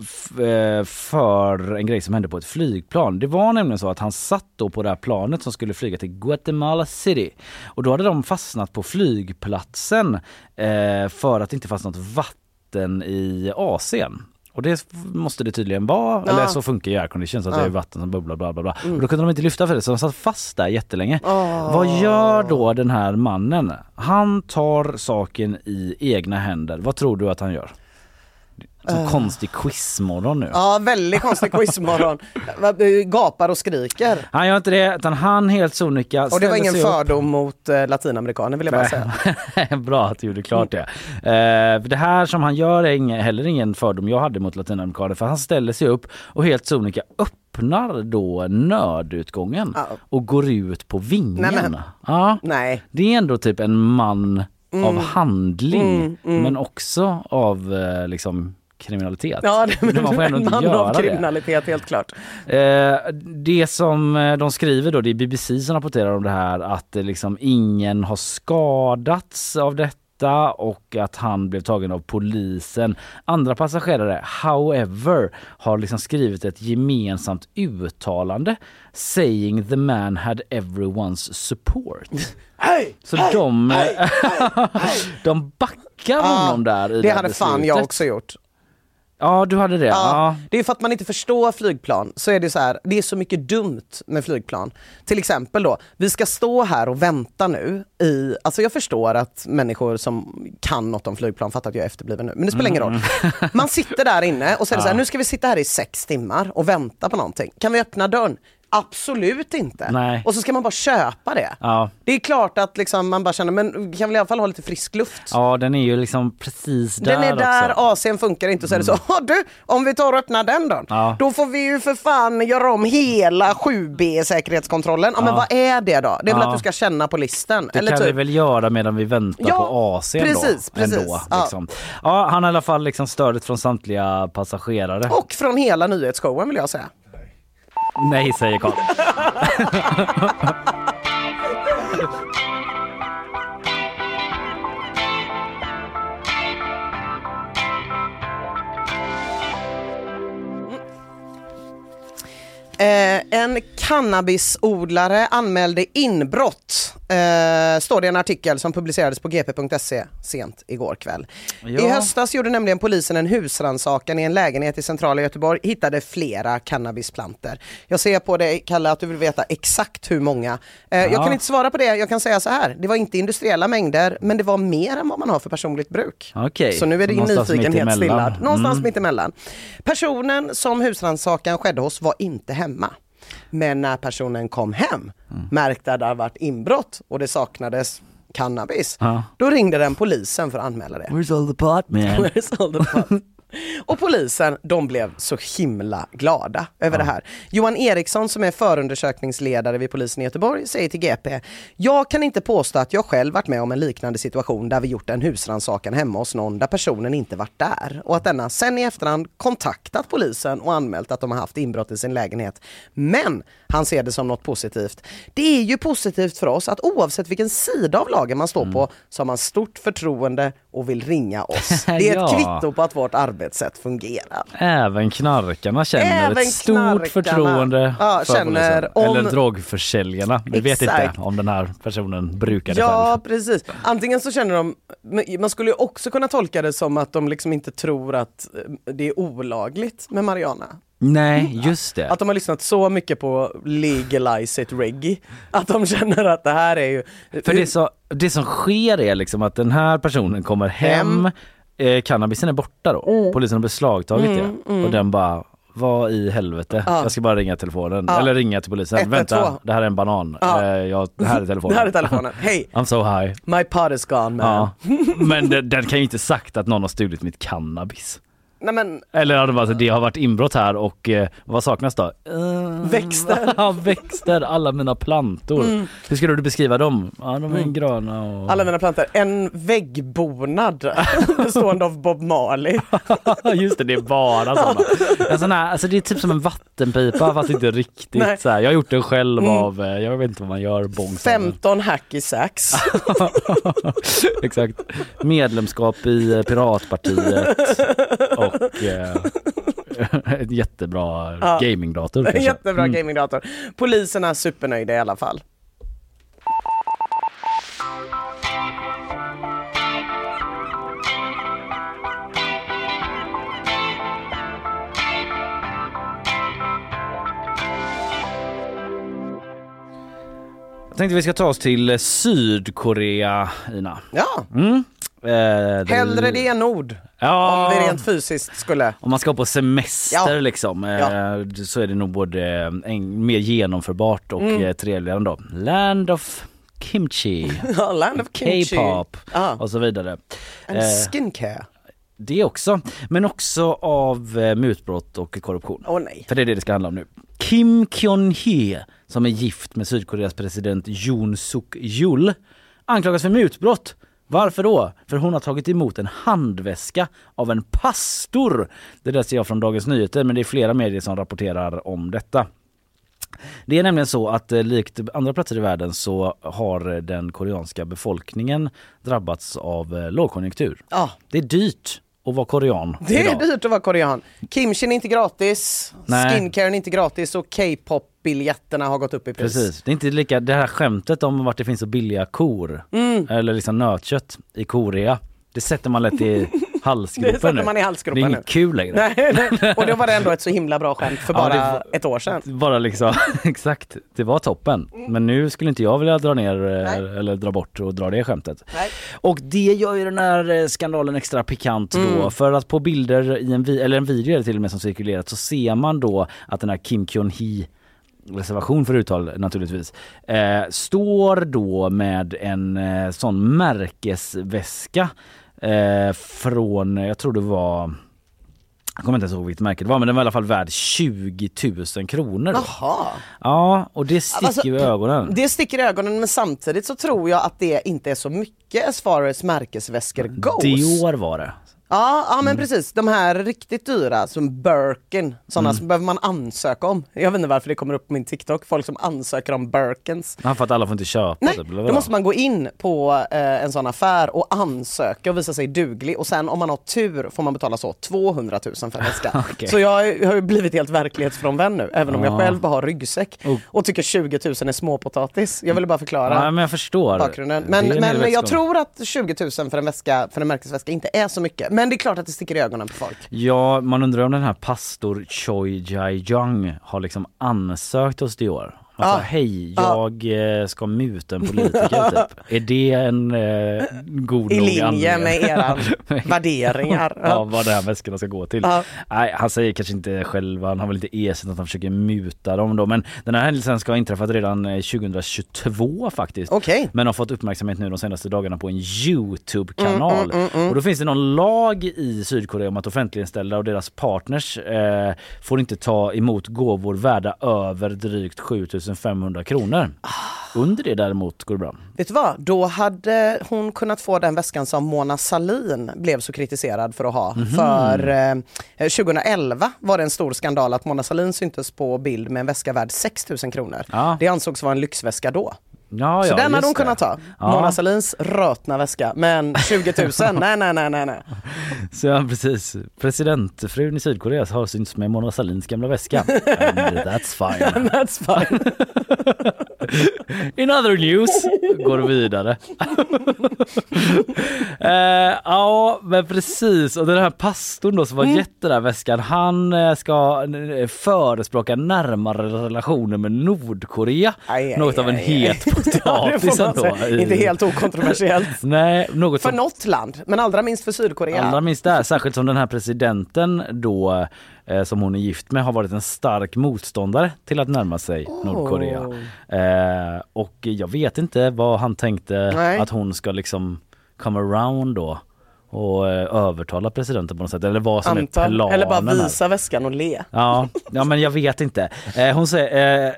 f- eh, för en grej som hände på ett flygplan. Det var nämligen så att han satt då på det här planet som skulle flyga till Guatemala City. Och då hade de fastnat på flygplatsen eh, för att det inte fanns något vatten i AC'n. Och det måste det tydligen vara, Ja. eller så funkar ju aircondition så att Ja. det är vatten som bubblar bla bla bla. Mm. Och då kunde de inte lyfta för det så de satt fast där jättelänge. Åh. Vad gör då den här mannen? Han tar saken i egna händer. Vad tror du att han gör? Som Eh. konstig quizmorgon nu. Ja, väldigt konstig quizmorgon. Gapar och skriker. Han gör inte det utan han helt sonika Och det var ingen sig upp. fördom mot eh, latinamerikaner vill jag bara säga. Bra att du gjorde klart det. Eh, det här som han gör är ingen, heller ingen fördom jag hade mot latinamerikaner för han ställer sig upp och helt sonika öppnar då nödutgången Ja. och går ut på vingen. Nej, men- Ja. Nej. Det är ändå typ en man Mm. av handling Mm, mm. men också av liksom kriminalitet. Ja, det, Man får ändå inte man göra av det. kriminalitet helt klart. Eh, det som eh, de skriver då, det är BBC som rapporterar om det här, att eh, liksom ingen har skadats av detta och att han blev tagen av polisen. Andra passagerare, however, har liksom skrivit ett gemensamt uttalande saying the man had everyone's support. Hej! Så de, de backar honom där i Det här hade fan jag beslutet. också gjort. Ja, du hade det. Ja. Det är för att man inte förstår flygplan så är det så här, det är så mycket dumt med flygplan. Till exempel då, vi ska stå här och vänta nu i, alltså jag förstår att människor som kan något om flygplan fattar att jag är efterbliven nu, men det spelar ingen roll. Man sitter där inne och så är det så här, nu ska vi sitta här i sex timmar och vänta på någonting. Kan vi öppna dörren? Absolut inte. Nej. Och så ska man bara köpa det. Ja. Det är klart att liksom man bara känner, men vi kan väl i alla fall ha lite frisk luft. ja, den är ju liksom precis där Den är där, också. AC'n funkar inte så är det så, "Ja, du, om vi tar och öppnar den då? Ja. Då får vi ju för fan göra om hela 7B säkerhetskontrollen. Ja, men vad är det då? Det är väl att du ska känna på listen? Det Eller kan vi typ, väl göra medan vi väntar Ja, på AC'n precis, då. precis. Ändå, Ja. liksom. ja, han har i alla fall liksom stödet från samtliga passagerare. och från hela nyhetsshowen vill jag säga. Nej, säger Karl. Eh, en cannabisodlare anmälde inbrott, eh, står det en artikel som publicerades på gp.se sent igår kväll. Ja. I höstas gjorde nämligen polisen en husrannsakan i en lägenhet i centrala Göteborg, hittade flera cannabisplanter. Jag ser på dig Kalle att du vill veta exakt hur många. Eh, Jag Ja. kan inte svara på det, jag kan säga så här, det var inte industriella mängder men det var mer än vad man har för personligt bruk. Okej, Så nu är din nyfikenhet stillad. Någonstans Mm. mittemellan. Personen som husrannsakan skedde hos var inte hemma. Men när personen kom hem Mm. märkte att det hade varit inbrott och det saknades cannabis. Ja. Då ringde den polisen för att anmäla det. Where's all the pot man? Where's all the pot? Och polisen, de blev så himla glada över det här. Johan Eriksson som är förundersökningsledare vid polisen i Göteborg säger till GP, jag kan inte påstå att jag själv varit med om en liknande situation där vi gjort en husrannsakan hemma hos någon där personen inte varit där och att denna sen i efterhand kontaktat polisen och anmält att de har haft inbrott i sin lägenhet. Men han ser det som något positivt. Det är ju positivt för oss att oavsett vilken sida av lagen man står på så har man stort förtroende och vill ringa oss. Det är ett Ja. kvitto på att vårt arbetssätt fungerar. Även knarkarna känner Även ett stort knarkarna. förtroende Ja, för känner om- Eller drogförsäljarna. Vi vet inte om den här personen brukar det Ja själv. precis. Antingen så känner de, man skulle ju också kunna tolka det som att de liksom inte tror att eh, det är olagligt med Mariana. Nej, just det. Att de har lyssnat så mycket på Legalize it reggae. Att de känner att det här är ju... För det, så, det som sker är liksom att den här personen kommer hem, eh, cannabisen är borta då. Polisen har beslagtagit Mm, det mm. och den bara vad i helvete? Ja. Jag ska bara ringa telefonen, Ja. eller ringa till polisen. 112. Vänta, det här är en banan. Ja. Eh, jag, det här är telefonen. Det här är telefonen. Hej, I'm so high. my pot is gone man. Men den, den kan ju inte sagt att någon har stulit mitt cannabis. Nej men Eller hade bara, det har varit inbrott här och eh, vad saknas då? Eh, Växter. Ja, växter, alla mina plantor. Mm. Hur skulle du beskriva dem? Ja, de är Mm. gröna och... alla mina plantor. En väggbonad bestående av Bob Marley. Just det, det är bara sådana. En sån här, alltså det är typ som en vattenpipa fast inte riktigt Nej. så här. Jag har gjort den själv Mm. av, eh, jag vet inte vad man gör, bångs. 15 hacky sacks. Exakt. Medlemskap i eh, Piratpartiet och eh, ett jättebra Ja. gamingdator kanske. Jättebra Mm. gamingdator. Polisen är supernöjda i alla fall. Jag tänkte vi ska ta oss till Sydkorea, Ina. Ja, Mm. Eh, hellre det än ord. Ja. Om vi rent fysiskt skulle... Om man ska på semester Ja. liksom eh, Ja. så är det nog både en, mer genomförbart och Mm. eh, trevligare ändå. Land of kimchi, Land of kimchi. K-pop Ja. och så vidare. En Eh, skincare. Det också, men också av eh, mutbrott och korruption. Åh nej. För det är det det ska handla om nu. Kim Kyun-hee, som är gift med Sydkoreas president Yoon Suk Yeol, anklagas för mutbrott. Varför då? För hon har tagit emot en handväska av en pastor. Det där ser jag från Dagens Nyheter men det är flera medier som rapporterar om detta. Det är nämligen så att eh, likt andra platser i världen så har eh, den koreanska befolkningen drabbats av eh, lågkonjunktur. Ja, Det är dyrt att vara korean det är idag. dyrt att vara korean. Kimchin är inte gratis, Nej. skincaren är inte gratis och K-pop-biljetterna har gått upp i pris. Precis, det är inte lika, det här skämtet om vart det finns så billiga kor Mm. eller liksom nötkött i Korea. Det sätter man lätt i halsgropen Det sätter nu. man i halsgropen Det är nu. inget kul längre. Nej, nej. Och då var det ändå ett så himla bra skämt för Ja, bara det var- ett år sedan. Bara liksom, exakt, det var toppen. Men nu skulle inte jag vilja dra ner eh, Nej. eller dra bort och dra det skämtet. Nej. Och det gör ju den här eh, skandalen extra pikant då Mm. för att på bilder i en, eller en video det till och med som cirkulerat så ser man då att den här Kim Kyun-hee reservation för uttal naturligtvis, eh, står då med en eh, sån märkesväska eh, från, jag tror det var jag kommer inte ens ihåg vilket märke det var men den var i alla fall värd 20 000 kronor. Då. Jaha. Ja och det sticker Alltså, i ögonen. Det sticker i ögonen men samtidigt så tror jag att det inte är så mycket as far as märkesväskor goes. Dior var det. Ja, ja Mm. men precis. De här riktigt dyra som Birkin, sådana Mm. som behöver man ansöka om. Jag vet inte varför det kommer upp på min TikTok, folk som ansöker om Birkins. Ja, för att alla får inte köpa Nej, typ, eller då måste man gå in på eh, en sån affär och ansöka och visa sig duglig och sen om man har tur får man betala så 200 000 för en väska. Okej. Så jag har- jag ju blivit helt verklighetsfrånvänd nu, även om jag Ja. själv bara har ryggsäck Oh. och tycker 20 000 är småpotatis. Jag ville bara förklara Ja men jag förstår. bakgrunden. Det Men, men jag tror att 20 000 för en, väska, för en märkesväska inte är så mycket. Men det är klart att det sticker i ögonen på folk. Ja, man undrar om den här pastor Choi Jae-jung har liksom ansökt hos Dior. Alltså, Ah. hej, Ah. jag eh, ska muta en politiker typ. Är det en eh, god I nog linje anledning? med era värderingar. ja, vad de här väskorna ska gå till. Ja. Nej, han säger kanske inte själv, han har väl inte erkänt att han försöker muta dem då. Men den här händelsen ska ha inträffat redan eh, 2022 faktiskt. Okej. Men har fått uppmärksamhet nu de senaste dagarna på en Youtube-kanal. Mm, mm, mm, mm. Och då finns det någon lag i Sydkorea om att offentliganställda och deras partners eh, får inte ta emot gåvor värda över drygt 7500 kronor. Under det däremot går det bra. Vet du vad, då hade hon kunnat få den väskan som Mona Salin blev så kritiserad för att ha. Mhm. För eh, 2011 var det en stor skandal att Mona Salin syntes på bild med en väska värd 6000 kronor. Ja. Det ansågs vara en lyxväska då. Ja, så ja, den hade hon det. kunnat ta. Ja. Mona Salins rötna väska. Men 20 000, nej nej nej nej nej. Så ja, precis. Presidentfrun i Sydkorea har synts med Mona Sahlins gamla väska. And that's fine. That's fine. In other news går vidare. eh, ja men precis och den här pastorn då som var Mm. gett den där väskan han eh, ska eh, förespråka närmare relationer med Nordkorea. Aj, aj, något av en aj, het Ja, potatis man ändå. i- Inte helt okontroversiellt. Nej, något För som något land, men allra minst för Sydkorea. Allra minst där, särskilt som den här presidenten då eh, som hon är gift med har varit en stark motståndare till att närma sig Nordkorea. Eh, och jag vet inte vad han tänkte Nej. att hon ska liksom come around då och eh, övertala presidenten på något sätt eller vad som är Antar. planen Eller bara här. visa väskan och le. Ja, ja men jag vet inte. Eh, hon säger,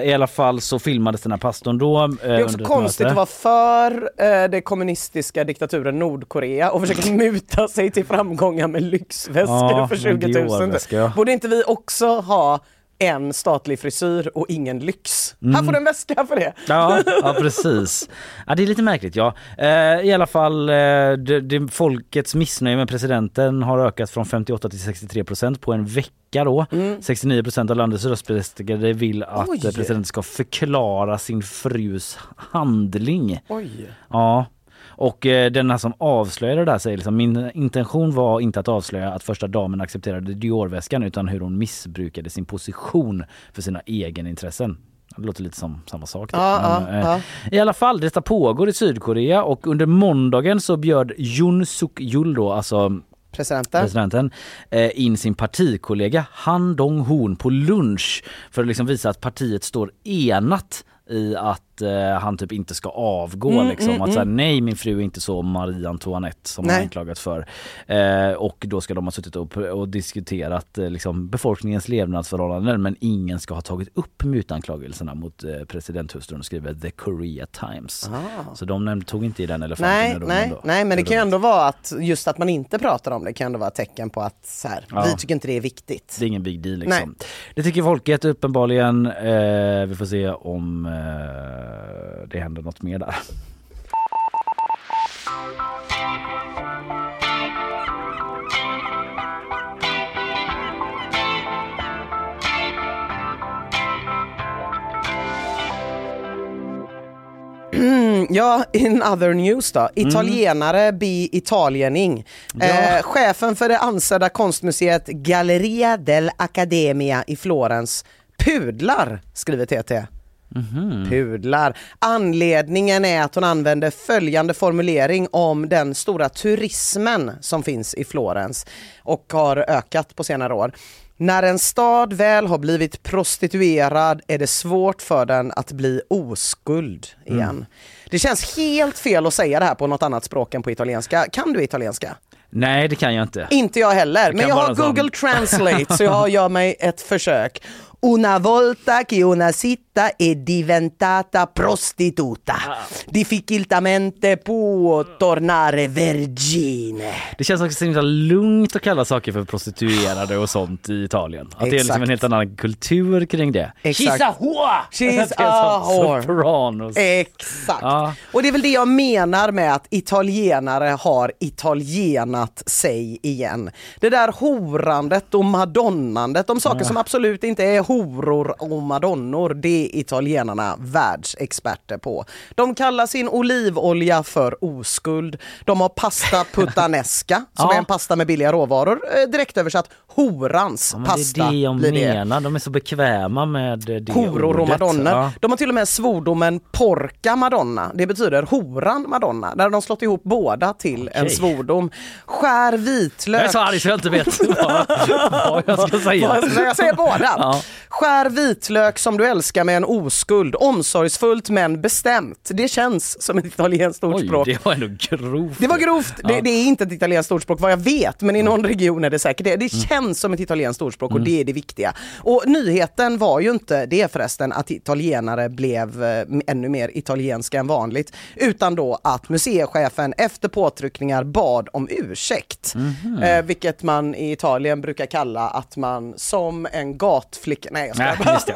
eh, i alla fall så filmades den här pastorn då. Det är också konstigt att vara för eh, det kommunistiska diktaturen Nordkorea och försöka muta sig till framgångar med lyxväskor Ja, för med 20 000. Dior-väska, ja. Borde inte vi också ha en statlig frisyr och ingen lyx? Här får du en väska för det. Ja, ja precis. Ja, det är lite märkligt ja. Eh, I alla fall, eh, det, det, folkets missnöje med presidenten har ökat från 58 till 63 procent på en vecka då. 69 procent av landets röstberättigade vill att Oj. presidenten ska förklara sin frus handling. Oj. Ja. Och eh, den här som avslöjade det där säger liksom min intention var inte att avslöja att första damen accepterade Dior-väskan utan hur hon missbrukade sin position för sina egenintressen. Det låter lite som samma sak. Ja, Men, ja, eh, I alla fall, detta pågår i Sydkorea och under måndagen så bjöd Yoon Suk Yeol då, alltså Presidenten. presidenten eh, in sin partikollega Han Dong-Hoon på lunch för att liksom visa att partiet står enat i att eh, han typ inte ska avgå Mm, liksom. mm, att säga mm. nej min fru är inte så Marie Antoinette som Nej. han anklagat för. Eh, och då ska de ha suttit och, och diskuterat eh, liksom, befolkningens levnadsförhållanden men ingen ska ha tagit upp mutanklagelserna mot eh, presidenthustrun skriver The Korea Times. Ah. Så de tog inte i den elefanten Nej, nej, nej, men det kan ju ändå vara att just att man inte pratar om det kan ändå vara ett tecken på att så här, Ja. vi tycker inte det är viktigt. Det är ingen big deal liksom. Det tycker folket uppenbarligen. Eh, vi får se om eh, det händer något mer där. Mm, ja, in other news då. Italienare be italiening. Ja. Eh, chefen för det ansedda konstmuseet Galleria dell'Accademia i Florens pudlar, skriver TT. Pudlar. Anledningen är att hon använder följande formulering om den stora turismen som finns i Florens och har ökat på senare år. När en stad väl har blivit prostituerad är det svårt för den att bli oskuld igen. Det känns helt fel att säga det här på något annat språk än på italienska. Kan du italienska? Nej det kan jag inte. Inte jag heller, men jag har Google Translate så jag gör mig ett försök. Una volta che una città è diventata prostituta, Ah. difficultamente può tornare vergine. Det känns också så himla lugnt att kalla saker för prostituerade och sånt i Italien. Att det är liksom en helt annan kultur kring det. Exakt. She's a whore! She's a whore. Exakt. Ja. Och det är väl det jag menar med att italienare har italienat sig igen. Det där horandet och madonnandet om saker Ja. som absolut inte är horor och madonnor, det är italienarna världsexperter på. De kallar sin olivolja för oskuld. De har pasta puttanesca som Ja. är en pasta med billiga råvaror. Eh, direkt översatt horans Ja, pasta det är det jag blir det. menar, de är så bekväma med det Horor och ordet. madonnor. Ja. De har till och med svordomen porca madonna. Det betyder horan madonna. Där har de slått ihop båda till en Okej. svordom. Skär vitlök. Jag är så arg så jag inte vet vad, vad jag ska säga. Jag säger båda. Ja. Skär vitlök som du älskar med en oskuld. Omsorgsfullt men bestämt. Det känns som ett italienskt Oj, ordspråk. det var ändå grovt. Det var grovt. Det, Ja. det är inte ett italienskt ordspråk vad jag vet, men i någon region är det säkert det. Det Mm. känns som ett italienskt ordspråk och det är det viktiga. Och nyheten var ju inte det förresten att italienare blev eh, ännu mer italienska än vanligt, utan då att museichefen efter påtryckningar bad om ursäkt. Mhm. Eh, vilket man i Italien brukar kalla att man som en gatflicka, nej jag Nej, just det.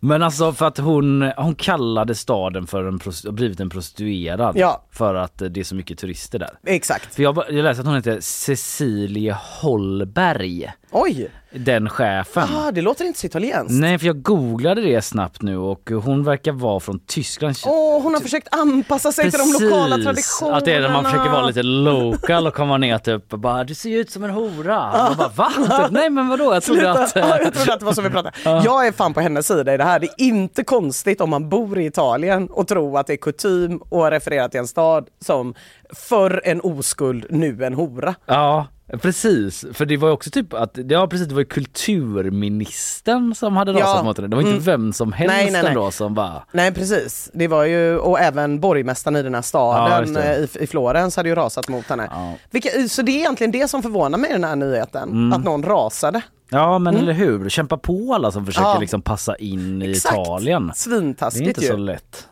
Men alltså för att hon, hon kallade staden för en, blivit en prostituerad Ja. för att eh, det är så mycket turister där. Exakt. För jag, jag läste att hon heter Cecilie Holberg, Oj, den chefen. ah, det låter inte så italienskt. Nej för jag googlade det snabbt nu och hon verkar vara från Tyskland. Åh, hon har försökt anpassa sig till de lokala traditionerna. Att det är när man försöker vara lite local och komma ner typ och bara du ser ju ut som en hora. Och bara va? Typ, Nej men vadå jag trodde Sluta. att... Ja, jag trodde att det var så vi pratade. Jag är fan på hennes sida i det här. Det är inte konstigt om man bor i Italien och tror att det är kutym och referera till en stad som förr en oskuld, nu en hora. Ja precis, för det var ju också typ att, ja precis det var ju kulturministern som hade rasat Ja. mot henne. Det var inte Mm. vem som helst Nej, nej, nej. ändå som bara Nej precis, det var ju, och även borgmästaren i den här Ja, staden det. eh, i, i Florens hade ju rasat mot henne. Ja. Vilka, så det är egentligen det som förvånar mig i den här nyheten, Mm. att någon rasade. Ja men eller hur, kämpa på alla som försöker Ja. liksom passa in i Exakt. Italien. Det är Svintaskigt inte ju. så lätt.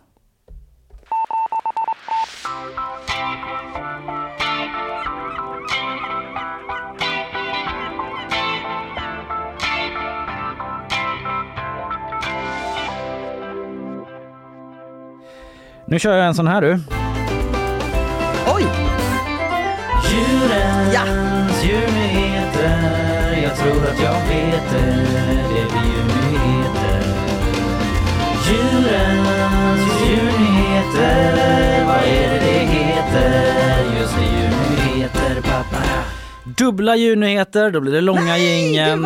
Nu kör jag en sån här du. Oj! Djurens Ja. djurnyheter Jag tror att jag vet det Det blir djurnyheter Djurens djurnyheter Vad är det det heter? Just det, djurnyheter pappa Dubbla djurnyheter, då blir det långa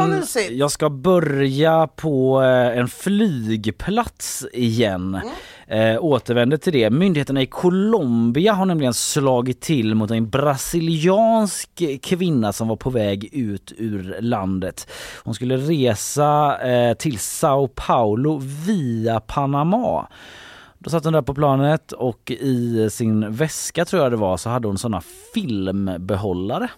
mysigt. Jag ska börja på eh, en flygplats igen. Mm. Eh, återvänder till det. Myndigheterna i Colombia har nämligen slagit till mot en brasiliansk kvinna som var på väg ut ur landet. Hon skulle resa eh, till Sao Paulo via Panama. Då satt hon där på planet och i sin väska tror jag det var så hade hon såna filmbehållare.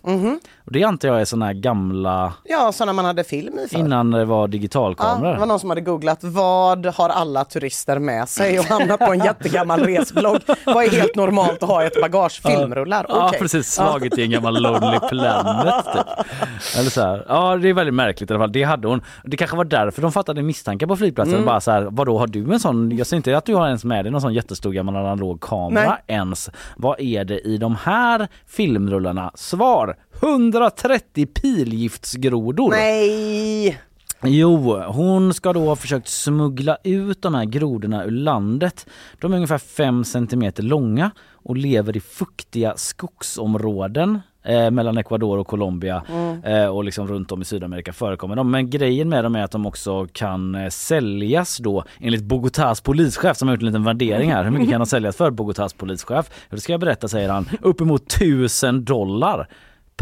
Och det antar jag är såna här gamla Ja, så när man hade film i förr. innan det var Ja, digitalkameror. det var någon som hade googlat vad har alla turister med sig och hamnat på en jättegammal resblogg. Vad är helt normalt att ha i ett bagage? Filmrullar? Ja Okej. precis, slagit i en gammal Lonely Planet typ. Eller så här. Ja det är väldigt märkligt i alla fall. Det hade hon. Det kanske var därför de fattade misstankar på flygplatsen. Mm. Bara så här, vadå har du en sån, jag ser inte att du har ens med dig någon sån jättestor gammal analog kamera Nej. ens. Vad är det i de här filmrullarna? Svar 130 pilgiftsgrodor. Nej! Jo, hon ska då ha försökt smuggla ut de här grodorna ur landet. De är ungefär 5 cm långa och lever i fuktiga skogsområden eh, mellan Ecuador och Colombia eh, och liksom runt om i Sydamerika förekommer de. Men grejen med dem är att de också kan eh, säljas då enligt Bogotás polischef som har gjort en liten värdering här. Hur mycket kan de säljas för Bogotás polischef? Det ska jag berätta säger han. Uppemot 1000 dollar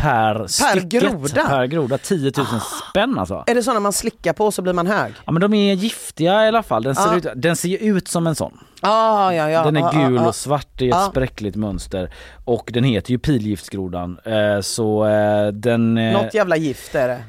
per, stycket. groda? Per groda, 10 000 spänn alltså. Är det sådana man slickar på så blir man hög? Ja men de är giftiga i alla fall. Den ser, Ja. ut, den ser ut som en sån. Ah, ja, ja. Den är ah, gul ah, ah. och svart i ett Ja. spräckligt mönster. Och den heter ju pilgiftsgrodan. Eh, så eh, den... Eh, Något jävla gift är det.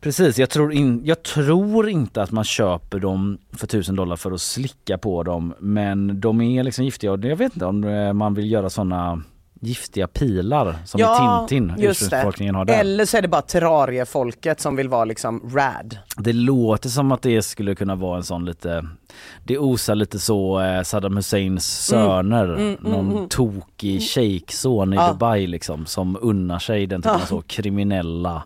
Precis, jag tror, in, jag tror inte att man köper dem för tusen dollar för att slicka på dem. Men de är liksom giftiga och jag vet inte om man vill göra såna giftiga pilar som i Tintin ursprungsbefolkningen har där. Eller så är det bara terrariefolket som vill vara liksom rad. Det låter som att det skulle kunna vara en sån lite, det osar lite så eh, Saddam Husseins söner, Mm, mm, någon mm. tokig shejkson i Ja. Dubai liksom som unnar sig den typen av så kriminella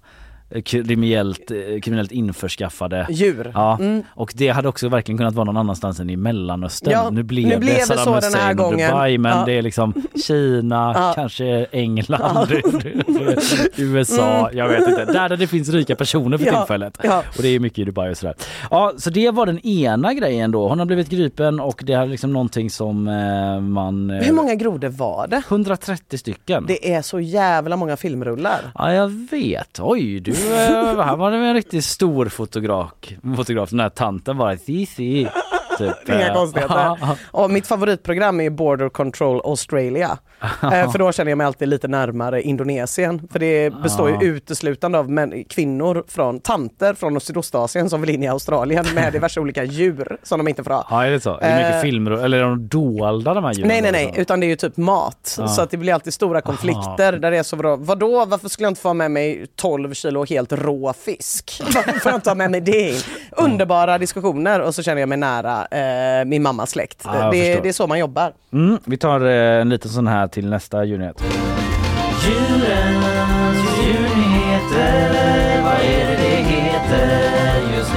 kriminellt, eh, kriminellt införskaffade Djur. Ja, Mm. och det hade också verkligen kunnat vara någon annanstans än i Mellanöstern. Ja, nu blev nu blev det Saddam så den här Hussein gången. Dubai men Ja. det är liksom Kina, kanske England, USA, Mm. jag vet inte. Där, där det finns rika personer för tillfället. Och det är mycket i Dubai och sådär. Ja, så det var den ena grejen då. Hon har blivit gripen och det är liksom någonting som eh, man... eh, Hur många grodor var det? 130 stycken. Det är så jävla många filmrullar. Ja jag vet. Oj du, eh, Eh, här var det en riktigt stor fotograf. fotograf. Den här tanten bara Cici. Typ. Inga eh, konstigheter. Och mitt favoritprogram är Border Control Australia. Eh, för då känner jag mig alltid lite närmare Indonesien. För det består Ja. ju uteslutande av män, kvinnor från tanter från Sydostasien som vill in i Australien med diverse olika djur som de inte får ha. Ja är det så? Är det mycket Eh, filmer eller är de dolda de här djuren? Nej nej nej, också? utan det är ju typ mat. Så att det blir alltid stora konflikter där det är så vadå, vadå varför skulle jag inte få ha med mig 12 kilo helt rå fisk? Varför får jag inte ha med mig det? Underbara diskussioner och så känner jag mig nära eh, min mammas släkt. Jag det, det är så man jobbar. Mm, vi tar eh, en liten sån här till nästa djurnyhet. Djurens djurnyheter, vad är det det heter? Just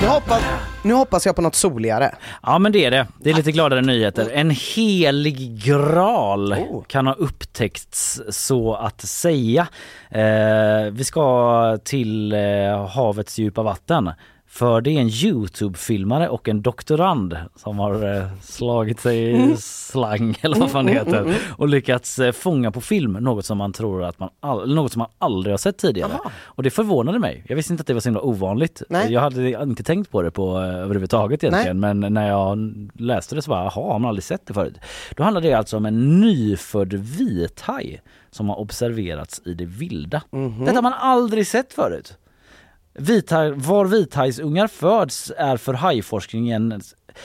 det, hoppas, nu hoppas jag på något soligare. Ja men det är det. Det är lite gladare nyheter. En helig graal Oh. kan ha upptäckts så att säga. Eh, vi ska till eh, havets djupa vatten. För det är en Youtube-filmare och en doktorand som har eh, slagit sig i slang eller vad fan det heter och lyckats eh, fånga på film något som man tror att man, all, något som man aldrig har sett tidigare. Och det förvånade mig. Jag visste inte att det var så himla ovanligt. Nej. Jag hade inte tänkt på det på eh, överhuvudtaget egentligen men när jag läste det så bara, jaha har man aldrig sett det förut? Då handlar det alltså om en nyfödd vithaj som har observerats i det vilda. Detta har man aldrig sett förut. Vithaj, var vithajsungar föds är för hajforskningen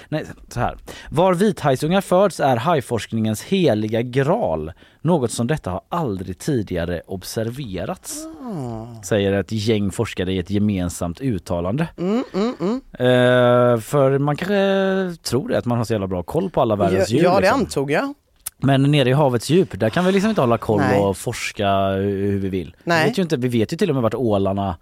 Nej, så här. Var vithajsungar föds är hajforskningens heliga graal. Något som detta har aldrig tidigare observerats. Säger ett gäng forskare i ett gemensamt uttalande. Mm, mm, mm. Eh, för man kanske tror det, att man har så jävla bra koll på alla världens djur. ja det liksom. antog jag. Men nere i havets djup, där kan vi liksom inte hålla koll Nej. och forska hur vi vill. Nej. Vi vet ju, inte, vi vet ju till och med vart ålarna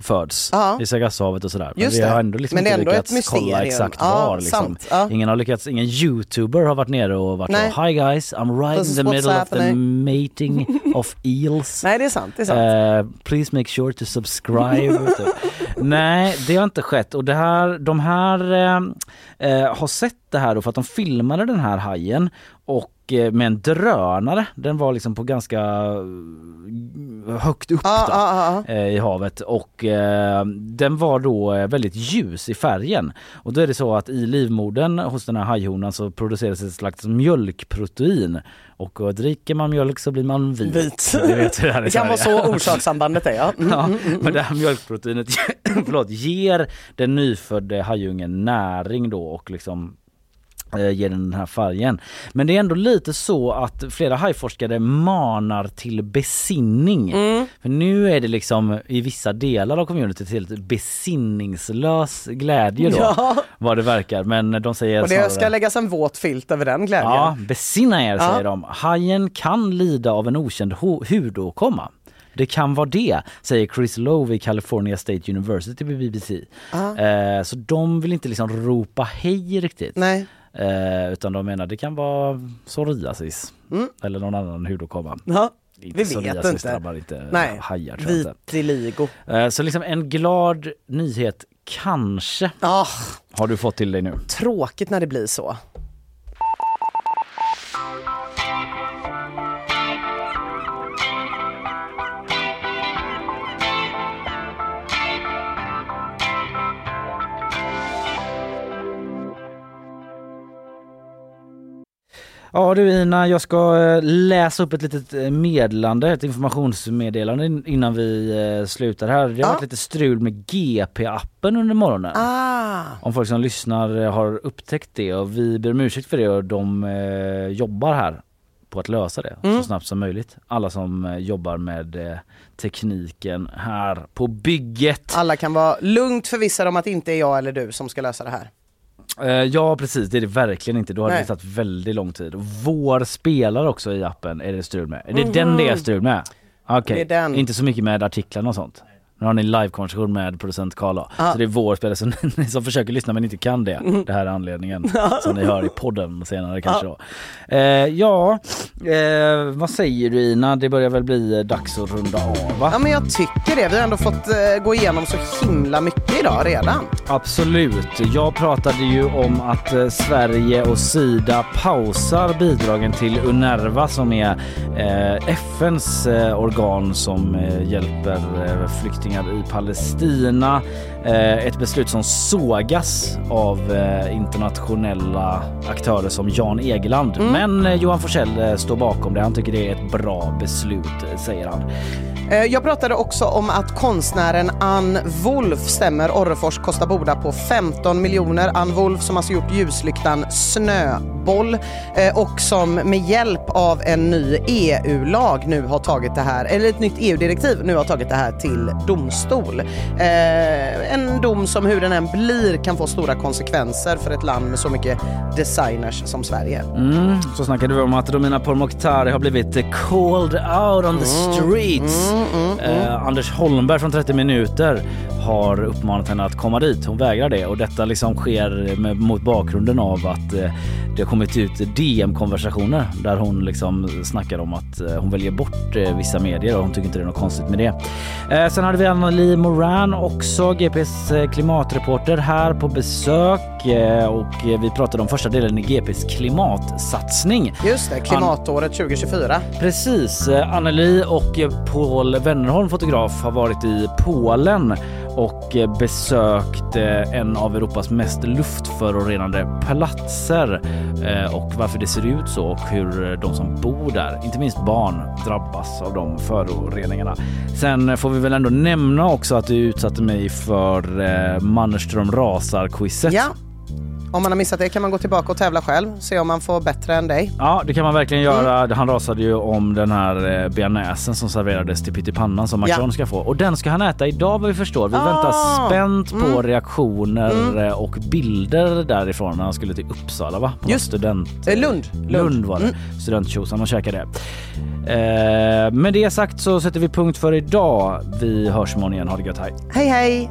föds Ja. i Sargassohavet och sådär. Men Just vi har ändå liksom Men inte ändå lyckats kolla exakt Ja, var. Liksom. Ja. Ingen har lyckats, ingen youtuber har varit nere och varit Nej. så Hi guys, I'm right This in the middle of the happening." mating of eels. Nej det är sant, det är sant. Eh, please make sure to subscribe. Nej, det har inte skett och det här, de här eh, eh, har sett det här då för att de filmade den här hajen och med en drönare. Den var liksom på ganska eh, högt upp Ja, då, ja, ja. eh, i havet och eh, den var då eh, väldigt ljus i färgen. Och då är det så att i livmodern hos den här hajhonan så produceras ett slags mjölkprotein och eh, dricker man mjölk så blir man vit. Vit. Det, vet i Det kan vara så orsakssambandet är ja. Mm, Ja, mm, mm, men det här mjölkproteinet förlåt, ger den nyfödde hajungen näring då och liksom eh, ger den den här färgen. Men det är ändå lite så att flera hajforskare manar till besinning. Mm. För nu är det liksom i vissa delar av communityt helt besinningslös glädje då. Ja. Vad det verkar. Men de säger Och det snarare- ska läggas en våt filt över den glädjen. Ja, besinna er Ja. säger de. Hajen kan lida av en okänd hudåkomma. Det kan vara det, säger Chris Lowe vid California State University på BBC. Ja. Eh, så de vill inte liksom ropa hej riktigt. Nej. Eh, utan de menar det kan vara psoriasis Mm. eller någon annan hudåkomma. Ja, Inte vi vet inte. inte Nej, hajar vitiligo. Eh, så liksom en glad nyhet kanske Ah, har du fått till dig nu. tråkigt när det blir så. Ja du Ina, jag ska eh, läsa upp ett litet eh, meddelande, ett informationsmeddelande in- innan vi eh, slutar här. Det har Ja. varit lite strul med GP-appen under morgonen. Ah, Om folk som lyssnar har upptäckt det och vi ber om ursäkt för det och de eh, jobbar här på att lösa det Mm. så snabbt som möjligt. Alla som jobbar med eh, tekniken här på bygget. alla kan vara lugnt förvissade om att det inte är jag eller du som ska lösa det här. Eh, ja precis, det är det verkligen inte. Då hade Nej. det tagit väldigt lång tid. Vår spelare också i appen är det strul med. Är det den det är strul med? Okej, den. inte så mycket med artiklarna och sånt. Nu har ni livekonversation med producent Karla. Ja. Så det är vår spelare, så ni som försöker lyssna men inte kan det. Det här är anledningen. Som ni hör i podden senare kanske då. Eh, ja, eh, vad säger du Ina? Det börjar väl bli dags att runda av va? Ja men jag tycker det. Vi har ändå fått eh, gå igenom så himla mycket idag redan. Absolut. Jag pratade ju om att eh, Sverige och Sida pausar bidragen till Unerva som är eh, FNs eh, organ som hjälper eh, flyktingar i Palestina. Eh, ett beslut som sågas av eh, internationella aktörer som Jan Egeland. Men eh, Johan Forssell eh, står bakom det. Han tycker det är ett bra beslut, säger han. Jag pratade också om att konstnären Ann Wolf stämmer Orrefors Kosta Boda på 15 miljoner. Ann Wolf som alltså gjort ljuslyktan Snöboll och som med hjälp av en ny EU-lag nu har tagit det här, eller ett nytt EU-direktiv nu har tagit det här till domstol. Eh, En dom som hur den än blir kan få stora konsekvenser för ett land med så mycket designers som Sverige. Mm, så snackade vi om att Romina Pourmokhtari har blivit called out on the streets. Eh, Anders Holmberg från 30 minuter har uppmanat henne att komma dit. Hon vägrar det och detta liksom sker med, mot bakgrunden av att eh, det har kommit ut DM-konversationer där hon liksom snackar om att eh, hon väljer bort eh, vissa medier och hon tycker inte det är något konstigt med det. Eh, sen hade vi Anneli Moran också, GPs eh, klimatreporter här på besök eh, och eh, vi pratade om första delen i GPs klimatsatsning. Just det, klimatåret 2024. Precis. Anneli och Paul Wennerholm, fotograf, har varit i Polen och eh, besökte besökt en av Europas mest luftförorenade platser eh, och varför det ser ut så och hur eh, de som bor där, inte minst barn, drabbas av de föroreningarna. Sen får vi väl ändå nämna också att du utsatte mig för Mannerström rasar-quizet. Ja. Om man har missat det kan man gå tillbaka och tävla själv, se om man får bättre än dig. Ja, det kan man verkligen göra. Han rasade ju om den här eh, bearnaisen som serverades till pyttipannan som Macron Ja. ska få. Och den ska han äta idag vad vi förstår. Vi Ah, väntar spänt på mm. reaktioner Mm. eh, och bilder därifrån när han skulle till Uppsala va? På Just- student... Eh, Lund. Lund var det. Mm. Studenttjosan och käkade. Eh, med det sagt så sätter vi punkt för idag. Vi hörs imorgon igen. Ha det gött. Hej! Hej hej!